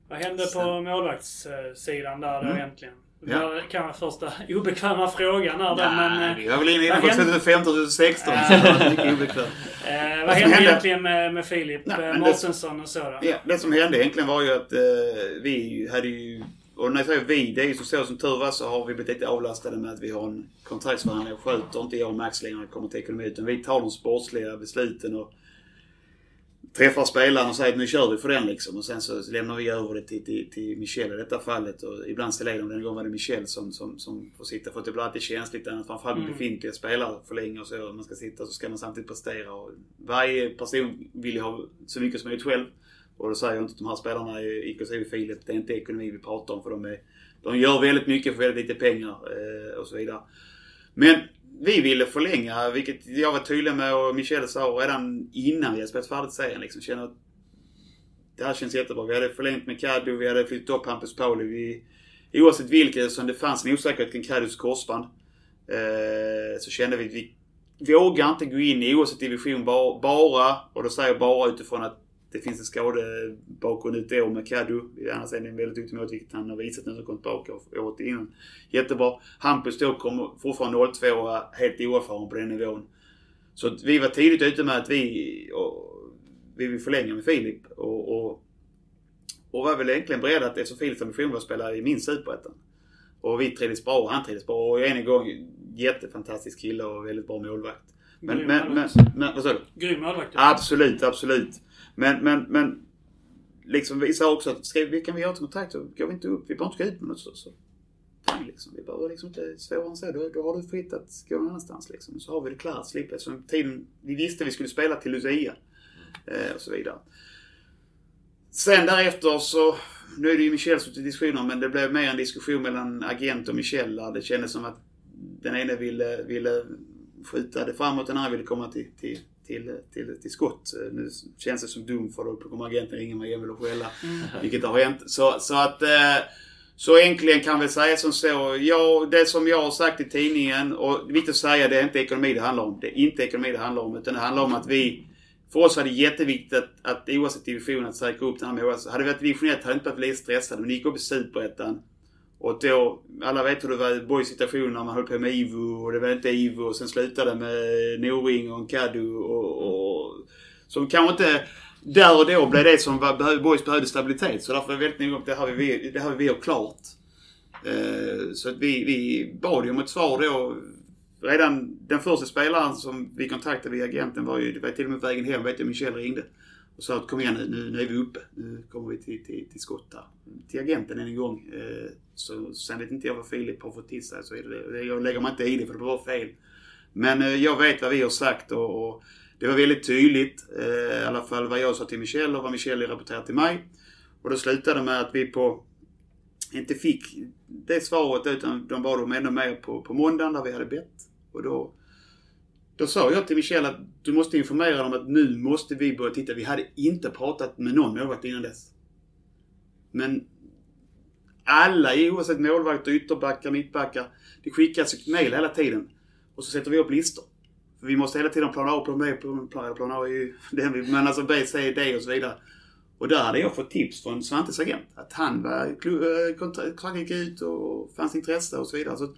Vad hände på målvaktssidan där då Mm. egentligen? Ja. Det kan vara första obekväma frågan här Ja, men... eh, vi var väl inne på hände- 2015, 2016 Ja. Eh, vad hände egentligen med, med Filip det- Mårtensson och så då? Ja, det som hände egentligen var ju att eh, vi hade ju... Och när jag säger vi, det är ju så, så som tur var så har vi blivit lite avlastade med att vi har en kontraktsförhandling och sköter inte jag och Max längre när det kommer till ekonomi. Utan vi tar de sportsliga besluten och träffar spelaren och säger att nu kör vi för den liksom. Och sen så lämnar vi över det till, till, till Michel i detta fallet. Och ibland ställer jag. Den gången var det Michel som, som, som får sitta. För att det blir alltid känsligt. Annat framförallt med Mm. befintliga spelare för länge och så. Man ska sitta så ska man samtidigt prestera. Och varje person vill ju ha så mycket som möjligt själv. Och då säger jag inte att de här spelarna, är- inklusive Filip, det är inte ekonomi vi pratar om för de, är, de gör väldigt mycket för väldigt lite pengar eh, och så vidare. Men vi ville förlänga, vilket jag var tydlig med och Michel sa redan innan vi hade spelat färdigt serien. Liksom, känner att det här känns jättebra. Vi hade förlängt med Caddo, vi hade flyttat upp Hampus Pauli. Vi, oavsett vilket, som det fanns en osäkerhet kring Kaddus korsband, eh, så kände vi att vi vågar inte gå in i oavsett division bara, bara, och då säger jag bara utifrån att det finns en skadebakgrund ute i år med Kaddu. Annars är det en väldigt duktig målvakt, vilket han har visat han har kommit tillbaka året innan. Jättebra. Hampus då kommer fortfarande 02 och är helt oerfaren på den nivån. Så vi var tidigt ute med att vi, vi vill förlänga med Filip. Och, och, och var väl egentligen beredda att, eftersom Filips ambition var att spela i min superettan. Och vi trivdes bra och han trivdes bra. Och än en gång, jättefantastisk kille och väldigt bra målvakt. Men, Grym men, men, men, vad sa du? Grym målvakt. Absolut, absolut. Men, men, men liksom vi sa också att ska, vi, kan vi göra ett kontrakt så går vi inte upp. Vi behöver inte gå ut med något så. så. Liksom. Vi behöver liksom inte svårare än så. Då, då har du fritt att gå någon annanstans liksom. Så har vi det klart. Slipper. Så tiden, vi visste vi skulle spela till Lucia. Eh, och så vidare. Sen därefter så, nu är det ju Michel som till diskussioner men det blev mer en diskussion mellan agent och Michel där det kändes som att den ene ville, ville skjuta det framåt, den andra ville komma till, till, till, till, till skott. Nu känns det som dumt för då kommer agenten ringa mig igen och skälla. Vilket har hänt. Så, så att eh, så enkligen kan vi säga som så. Ja, det som jag har sagt i tidningen och viktigt att säga det är inte ekonomi det handlar om. Det är inte ekonomi det handlar om utan det handlar om att vi för oss var det jätteviktigt att, att oavsett division att säkra upp den här målvakten. Hade vi varit division 1 hade jag inte varit lite stressad. Men det gick upp i Superettan. Och då, alla vet hur det var i Borgs situation när man höll på med Ivo och det var inte Ivo och sen slutade det med Noring och Kadu och, och som kanske inte där och då blev det som var, Boys behövde stabilitet. Så därför är väldigt noga med att det här vill vi, det här vi göra klart. Eh, så att vi, vi bad ju om ett svar då. Redan den första spelaren som vi kontaktade via agenten var ju, det var till och med på vägen hem, vet jag, Michel ringde. Och sa att kom igen nu, nu, är vi uppe. Nu kommer vi till, till, till skott där. Till agenten än en gång. Eh, så sen vet inte jag vad Filip har fått till sig. Så är det, det. Jag lägger mig inte i det för det var fel. Men eh, jag vet vad vi har sagt och, och det var väldigt tydligt. Eh, I alla fall vad jag sa till Michel och vad Michel rapporterade till mig. Och det slutade med att vi på inte fick det svaret utan de bad om ännu mer på, på måndagen där vi hade bett. Och då, då sa jag till Michel att du måste informera dem att nu måste vi börja titta. Vi hade inte pratat med någon målvakt innan dess. Men alla, oavsett målvakter, ytterbackar, mittbackar. Det skickas ju mejl hela tiden. Och så sätter vi upp listor. För vi måste hela tiden plana A, plan B, plan, plan, plan A är ju den vi, men alltså B, C, D och så vidare. Och där hade jag fått tips från Svantes agent. Att han var, eh, kontraktet gick ut och fanns intresse och så vidare. Så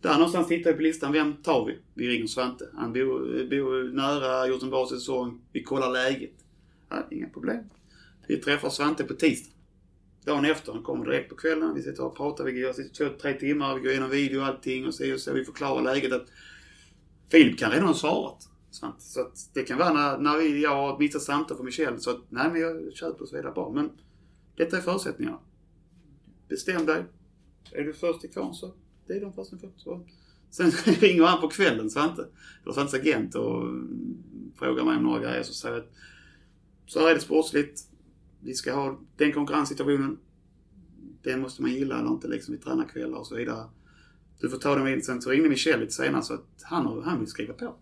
där någonstans tittar vi på listan. Vem tar vi? Vi ringer Svante. Han bor, bor nära, gjort en bra säsong. Vi kollar läget. Ja, inga problem. Vi träffar Svante på tisdag. Dagen efter, han kommer direkt på kvällen. Vi sitter och pratar. Vi gör sitter två, tre timmar. Vi går igenom video och allting och så, och så vi förklarar läget att Filip kan redan ha svarat. Svante. Så att det kan vara när, när vi, jag har ett missat samtal från Michel så att nej men jag köper och så vidare bra. Men detta är förutsättningarna. Bestäm dig. Är du först i kvarn så det är de första som får. Sen ringer han på kvällen Svante, eller Svantes agent och frågar mig om några grejer. Så säger jag att så här är det sportsligt. Vi ska ha den konkurrenssituationen. Den måste man gilla eller inte liksom. Vi tränar kvällar och så vidare. Du får ta det med. Sen så ringde Michel lite senare så att han, han vill skriva på.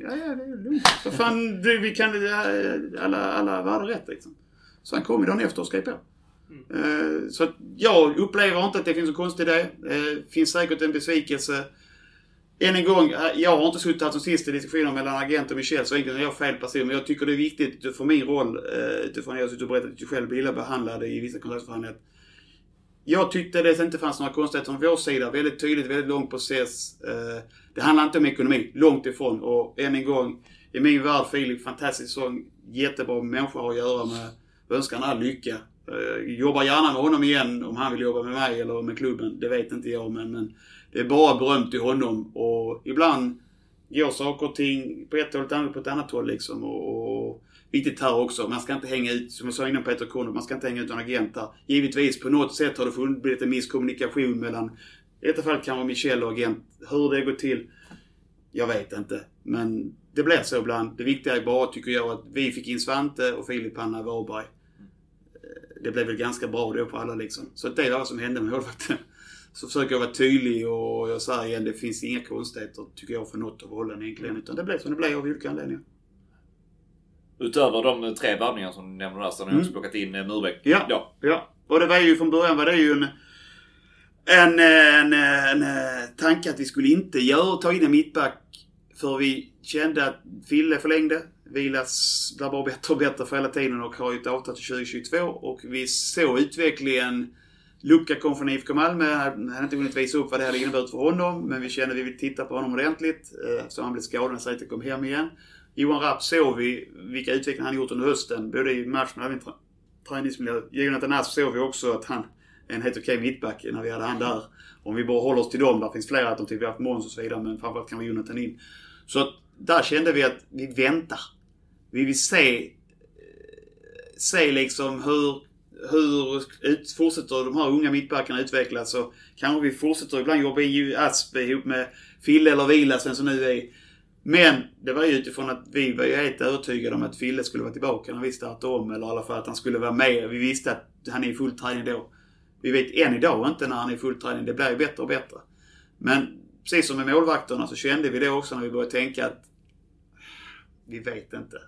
Ja, ja, det är lugnt. Vad fan, du, vi kan... Alla, alla världar rätt liksom. Så han kom ju dagen efter och skrev på. Mm. Så att jag upplever inte att det finns en konstig idé. Det finns säkert en besvikelse. Än en gång, eh, jag har inte suttit här som sist i diskussioner mellan agent och Michel så enkelt är jag fel person. Men jag tycker det är viktigt utifrån min roll, utifrån att jag har suttit och berättat att jag själv blir behandlad i vissa kontraktsförhandlingar. Jag tyckte det inte fanns några konstigheter från vår sida. Väldigt tydligt, väldigt lång process. Det handlar inte om ekonomi, långt ifrån. Och än en gång, i min värld Filip, fantastisk sång. Jättebra människa att göra med. Jag önskar honom all lycka. Eh, jobbar gärna med honom igen om han vill jobba med mig eller med klubben. Det vet inte jag men, men det är bara berömt till honom. Och ibland går saker och ting på ett håll, annat på ett annat håll liksom. Och, och viktigt här också, man ska inte hänga ut, som jag sa innan Peter Conor, man ska inte hänga ut en agent här. Givetvis, på något sätt har det funnits en misskommunikation mellan, i detta fallet kan vara Michel och agent. Hur det går till, jag vet inte. Men det blir så ibland. Det viktiga är bara, tycker jag, att vi fick in Svante och Filip Hanna Varberg. Det blev väl ganska bra då på alla liksom. Så det var vad som hände med målvakten. Så försöker jag vara tydlig och jag säger igen, det finns inga konstigheter, tycker jag, för något av hållen egentligen. Utan det blev som det blev av olika anledningar. Utöver de tre värvningar som du nämnde där så har ni också plockat in Murbeck. Ja, ja. ja. Och det var ju från början var det ju en, en, en, en, en tanke att vi skulle inte göra, ta in en mittback för vi kände att Fille förlängde. Vilas blir bara bättre och bättre för hela tiden och har ju ett avtal till 2022. Och vi såg utvecklingen. Lucka kom från IFK Malmö. Han hade inte hunnit visa upp vad det hade inneburit för honom. Men vi kände att vi vill titta på honom ordentligt. Eh, så han blev skadad när Säter kom hem igen. Johan Rapp såg vi vilka utvecklingar han gjort under hösten. Både i matchen och även träningsmiljö. Jonathan Asp såg vi också att han är en helt okej mittback när vi hade han där. Om vi bara håller oss till dem. Där finns flera alternativ. Vi har haft Måns och så vidare. Men framförallt kan vi Jonathan in. Så att där kände vi att vi väntar. Vi vill se, eh, se liksom hur, hur ut, fortsätter de här unga mittbackarna utvecklas. Så kanske vi fortsätter ibland jobba i Asp ihop med Fille eller Vilas, vem som nu är. Men det var ju utifrån att vi var ju helt övertygade om att Fille skulle vara tillbaka när vi startade om. Eller i alla fall att han skulle vara med. Vi visste att han är i full träning då. Vi vet än idag inte när han är i full träning. Det blir ju bättre och bättre. Men precis som med målvakterna så kände vi det också när vi började tänka att vi vet inte.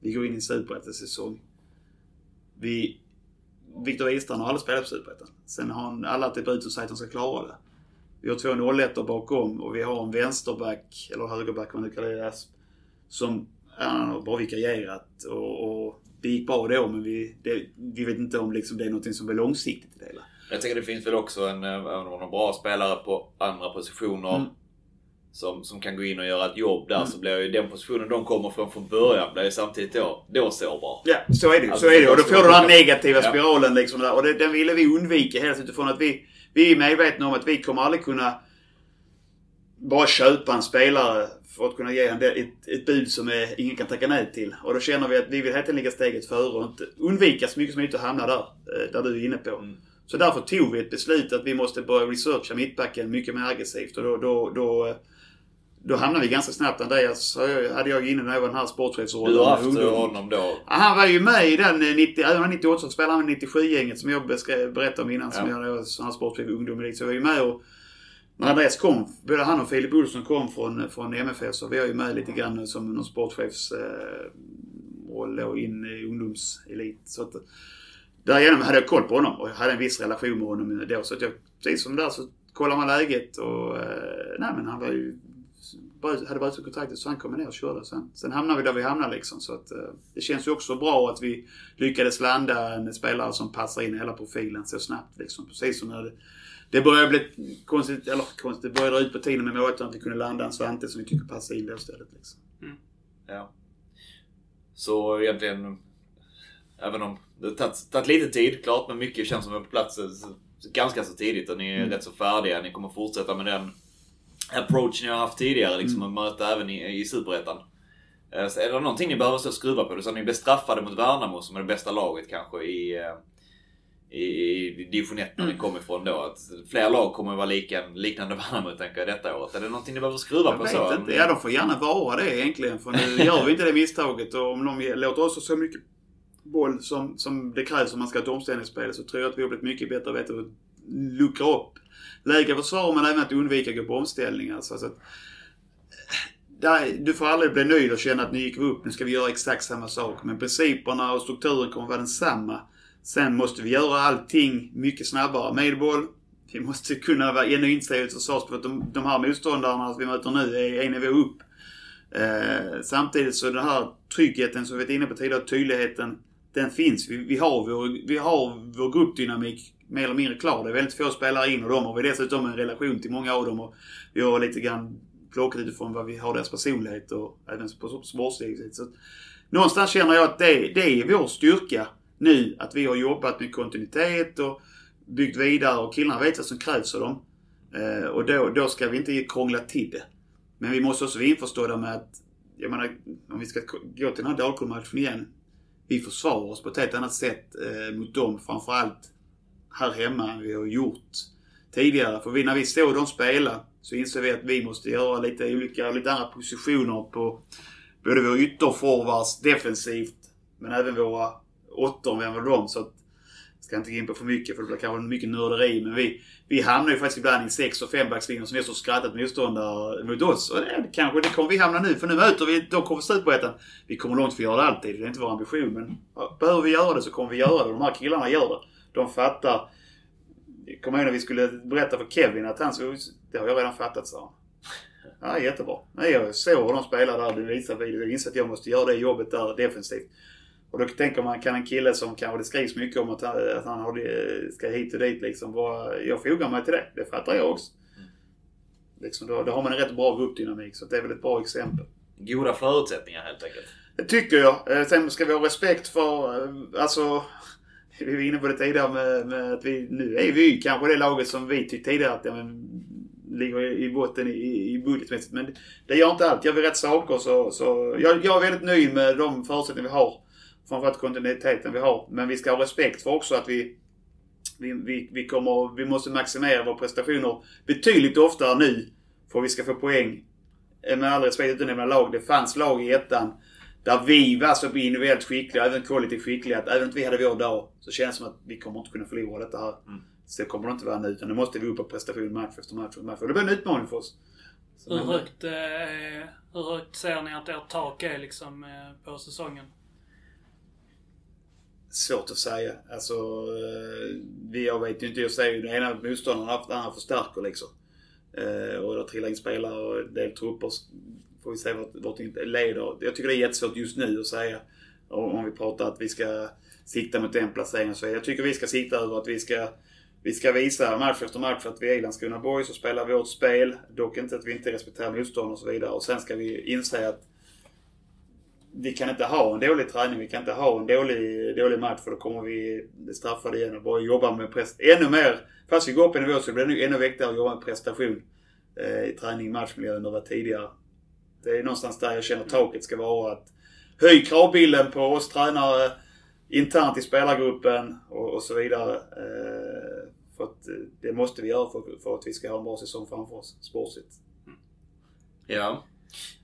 Vi går in i en superettan-säsong. Vi... Viktor Wistrand har aldrig spelat på superettan. Sen har han alla typ ut och sagt att han ska klara det. Vi har två 01 bakom och vi har en vänsterback, eller högerback om man nu kallar det, som han har bara vikarierat. Och, och det gick bra då men vi, det, vi vet inte om liksom det är något som blir långsiktigt i det hela. Jag tänker det finns väl också en, även om man har bra spelare på andra positioner mm. Som, som kan gå in och göra ett jobb där mm. så blir ju den positionen de kommer från från början blir ju samtidigt då, då sårbar. Ja, så är det alltså, så är det. Och då får du den här negativa ja. spiralen liksom där. Och det, den ville vi undvika helt utifrån att vi, vi är medvetna om att vi kommer aldrig kunna bara köpa en spelare för att kunna ge en ett, ett bud som är, ingen kan tacka nej till. Och då känner vi att vi vill helt enkelt ligga steget före och inte undvika så mycket som möjligt att hamna där, där du är inne på. Mm. Så därför tog vi ett beslut att vi måste börja researcha mittbacken mycket mer aggressivt. Och då, då, då, då hamnade vi ganska snabbt. Andreas hade jag inne när jag var den här sportchefsrollen. Du har haft honom då? Han var ju med i den 90, även 98 så spelade han med 97-gänget som jag berättade om innan. Ja. Som jag var sportchef i ungdom Så jag var ju med och när Andreas kom, både han och Filip Olsson kom från, från MFF så var jag ju med lite grann som någon sportchefs eh, in i ungdomselit. Så att, Därigenom hade jag koll på honom och jag hade en viss relation med honom då. Så att jag, precis som där så kollar man läget och... Eh, nej men han var ju... Hade bara ut kontraktet så han kom ner och körde sen. Sen hamnade vi där vi hamnade liksom. Så att eh, det känns ju också bra att vi lyckades landa en spelare som passar in hela profilen så snabbt liksom. Precis som när det, det började bli konstigt, eller konstigt, det började dra ut på tiden med målvakten att vi kunde landa en Svante som vi tycker passar in då istället liksom. Mm. Ja. Så egentligen Även om det har tagit, tagit lite tid, klart, men mycket känns som vi är på plats så- ganska så tidigt och ni är rätt så färdiga. Ni kommer fortsätta med den approach ni har haft tidigare, liksom att möta även i, i Superettan. Eh, Så är det någonting ni behöver så skruva på? Så ni blev straffade mot Värnamo som är det bästa laget kanske i, eh, i, i division 1 när ni kom ifrån då. Att fler lag kommer att vara lika, liknande Värnamo tänker jag detta året. Är det någonting ni behöver skruva Jag på vet så? inte. Ja, de får gärna vara det egentligen. För nu gör vi inte det misstaget. Och om de låter oss så mycket boll som, som det krävs om man ska ha ett omställningsspel så tror jag att vi har blivit mycket bättre vet att luckra upp Lägre försvar men även att undvika att gå på omställningar. Så, alltså. så att, eh, där, du får aldrig bli nöjd och känna att nu gick vi upp, nu ska vi göra exakt samma sak. Men principerna och strukturen kommer vara densamma. Sen måste vi göra allting mycket snabbare med boll. Vi måste kunna vara ännu inställda i försvarsspel. För att de, de här motståndarna vi möter nu är en nivå upp. Eh, samtidigt så den här tryggheten som vi varit inne på tidigare, tydligheten, den finns. Vi, vi, har vår, vi har vår gruppdynamik mer eller mindre klar. Det är väldigt få spelare in och de har vi dessutom en relation till många av dem. Och vi har lite grann plockat utifrån vad vi har deras personlighet och även på sportsligt. sätt. någonstans känner jag att det, det är vår styrka nu. Att vi har jobbat med kontinuitet och byggt vidare och killarna vet vad som krävs av dem. Eh, och då, då ska vi inte krångla till det. Men vi måste också vara införstådda med att, jag menar, om vi ska gå till den här Dalkurd-matchen igen. Vi försvarar oss på ett helt annat sätt eh, mot dem, framförallt här hemma, än vi har gjort tidigare. För vi, när vi såg dem spela så insåg vi att vi måste göra lite olika, lite andra positioner på både våra ytterforwards defensivt, men även våra åttor vem var de. Så att, jag ska inte gå in på för mycket för det blir kanske mycket nörderi. Men vi, vi hamnar ju faktiskt ibland i sex och fembackslinjer som är så skrattat motståndare mot oss. Och det, kanske det kommer vi hamna nu. För nu möter vi, då kommer Superettan. Vi kommer långt för att göra det alltid. Det är inte vår ambition. Men behöver vi göra det så kommer vi göra det. Och de här killarna gör det. De fattar. Jag kommer ihåg när vi skulle berätta för Kevin att han så, Det har jag redan fattat, sa han. Ja, jättebra. Nej, jag såg hur de spelar där. Det visar video. Jag inser att jag måste göra det jobbet där defensivt. Och då tänker man, kan en kille som kanske det skrivs mycket om att han, att han har ska hit och dit liksom. Bara, jag fogar mig till det. Det fattar jag också. Liksom, då, då har man en rätt bra gruppdynamik. Så det är väl ett bra exempel. Goda förutsättningar helt enkelt. Det tycker jag. Eh, Sen ska vi ha respekt för, eh, alltså, vi var inne på det tidigare med, med att vi, nu är vi kanske det laget som vi tyckte tidigare att, ja, men, ligger i botten i, i budgetmässigt. Men det gör inte allt. Gör vi rätt saker så, så jag, jag är väldigt nöjd med de förutsättningar vi har. Framförallt kontinuiteten vi har. Men vi ska ha respekt för också att vi, vi, vi, vi, kommer, vi måste maximera våra prestationer betydligt oftare nu. För att vi ska få poäng. Med all respekt utan nämna lag. Det fanns lag i ettan där vi var så individuellt skickliga, även kollektivt skickliga, att även om vi hade vår dag så känns det som att vi kommer inte kunna förlora detta här. Mm. Så det kommer det inte vara nu, utan nu måste vi upp på prestation match efter match efter match. Och det blir en utmaning för oss. Så, Hur högt, eh, hur högt ser ni att ert tak är liksom eh, på säsongen? Svårt att säga. Alltså, eh, vi, jag vet ju inte. Jag säger ju den ena motståndaren att den andra förstärker liksom. Eh, och det trillar in spelare och en del trupper. Får vi se vart, vart det leder. Jag tycker det är jättesvårt just nu att säga. Om, vi pratar att vi ska sikta mot den placeringen. Så jag tycker vi ska sikta över att vi ska vi ska visa match efter match att vi är Landskrona Boys och spelar vårt spel. Dock inte att vi inte respekterar motståndare och så vidare. Och sen ska vi inse att vi kan inte ha en dålig träning, vi kan inte ha en dålig, dålig match för då kommer vi bli straffade igen och bara jobba med press ännu mer. Fast vi går upp en nivå så blir det nog ännu viktigare att jobba med prestation eh, i träning, matchmiljö än det var tidigare. Det är någonstans där jag känner taket ska vara att höj kravbilden på oss tränare internt i spelargruppen och, och så vidare. Eh, för att eh, det måste vi göra för, för att vi ska ha en bra säsong framför oss sportsligt. Ja.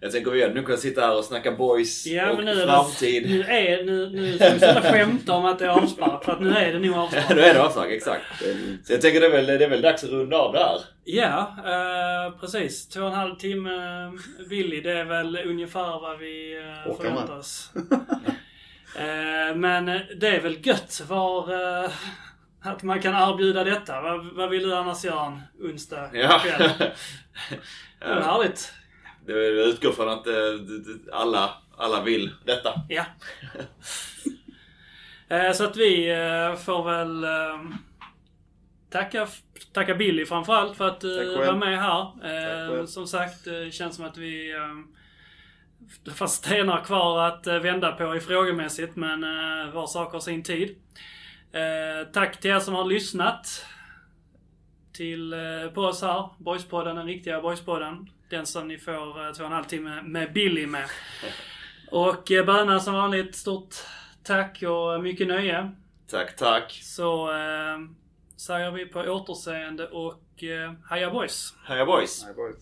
Jag tänker vi hade nu kunnat sitta här och snacka boys Ja, och men nu är, framtid. det, nu är nu, nu ska vi sluta skämta om att det är avspark. För att nu är det nog avspark. nu är det avspark, exakt. Så jag tänker det är väl, det är väl dags att runda av där. Ja, eh, precis. Två och en halv timme eh, Billy. Det är väl ungefär vad vi eh, förväntar oss. eh, men det är väl gött var, eh, att man kan erbjuda detta. Vad, vad vill du annars göra en onsdag Ja. kväll? Det är ja. härligt. Det är- utgår från att eh, alla, alla vill detta. Ja. Eh, Så att vi eh, får väl eh, tacka, tacka Billy framförallt för att du var med här. Eh, själv. Som sagt, det känns som att vi eh, Det fanns stenar kvar att vända på i frågemässigt, men var sak har sin tid. Tack till er som har lyssnat. Till, på oss här, Boyspodden, den riktiga Boyspodden. Den som ni får eh, två och en halv timme med Billy med. Och eh, Böna som vanligt, stort tack och mycket nöje. Tack, tack. Så eh, säger vi på återseende och eh, heja boys! Heja boys! Nej, boys.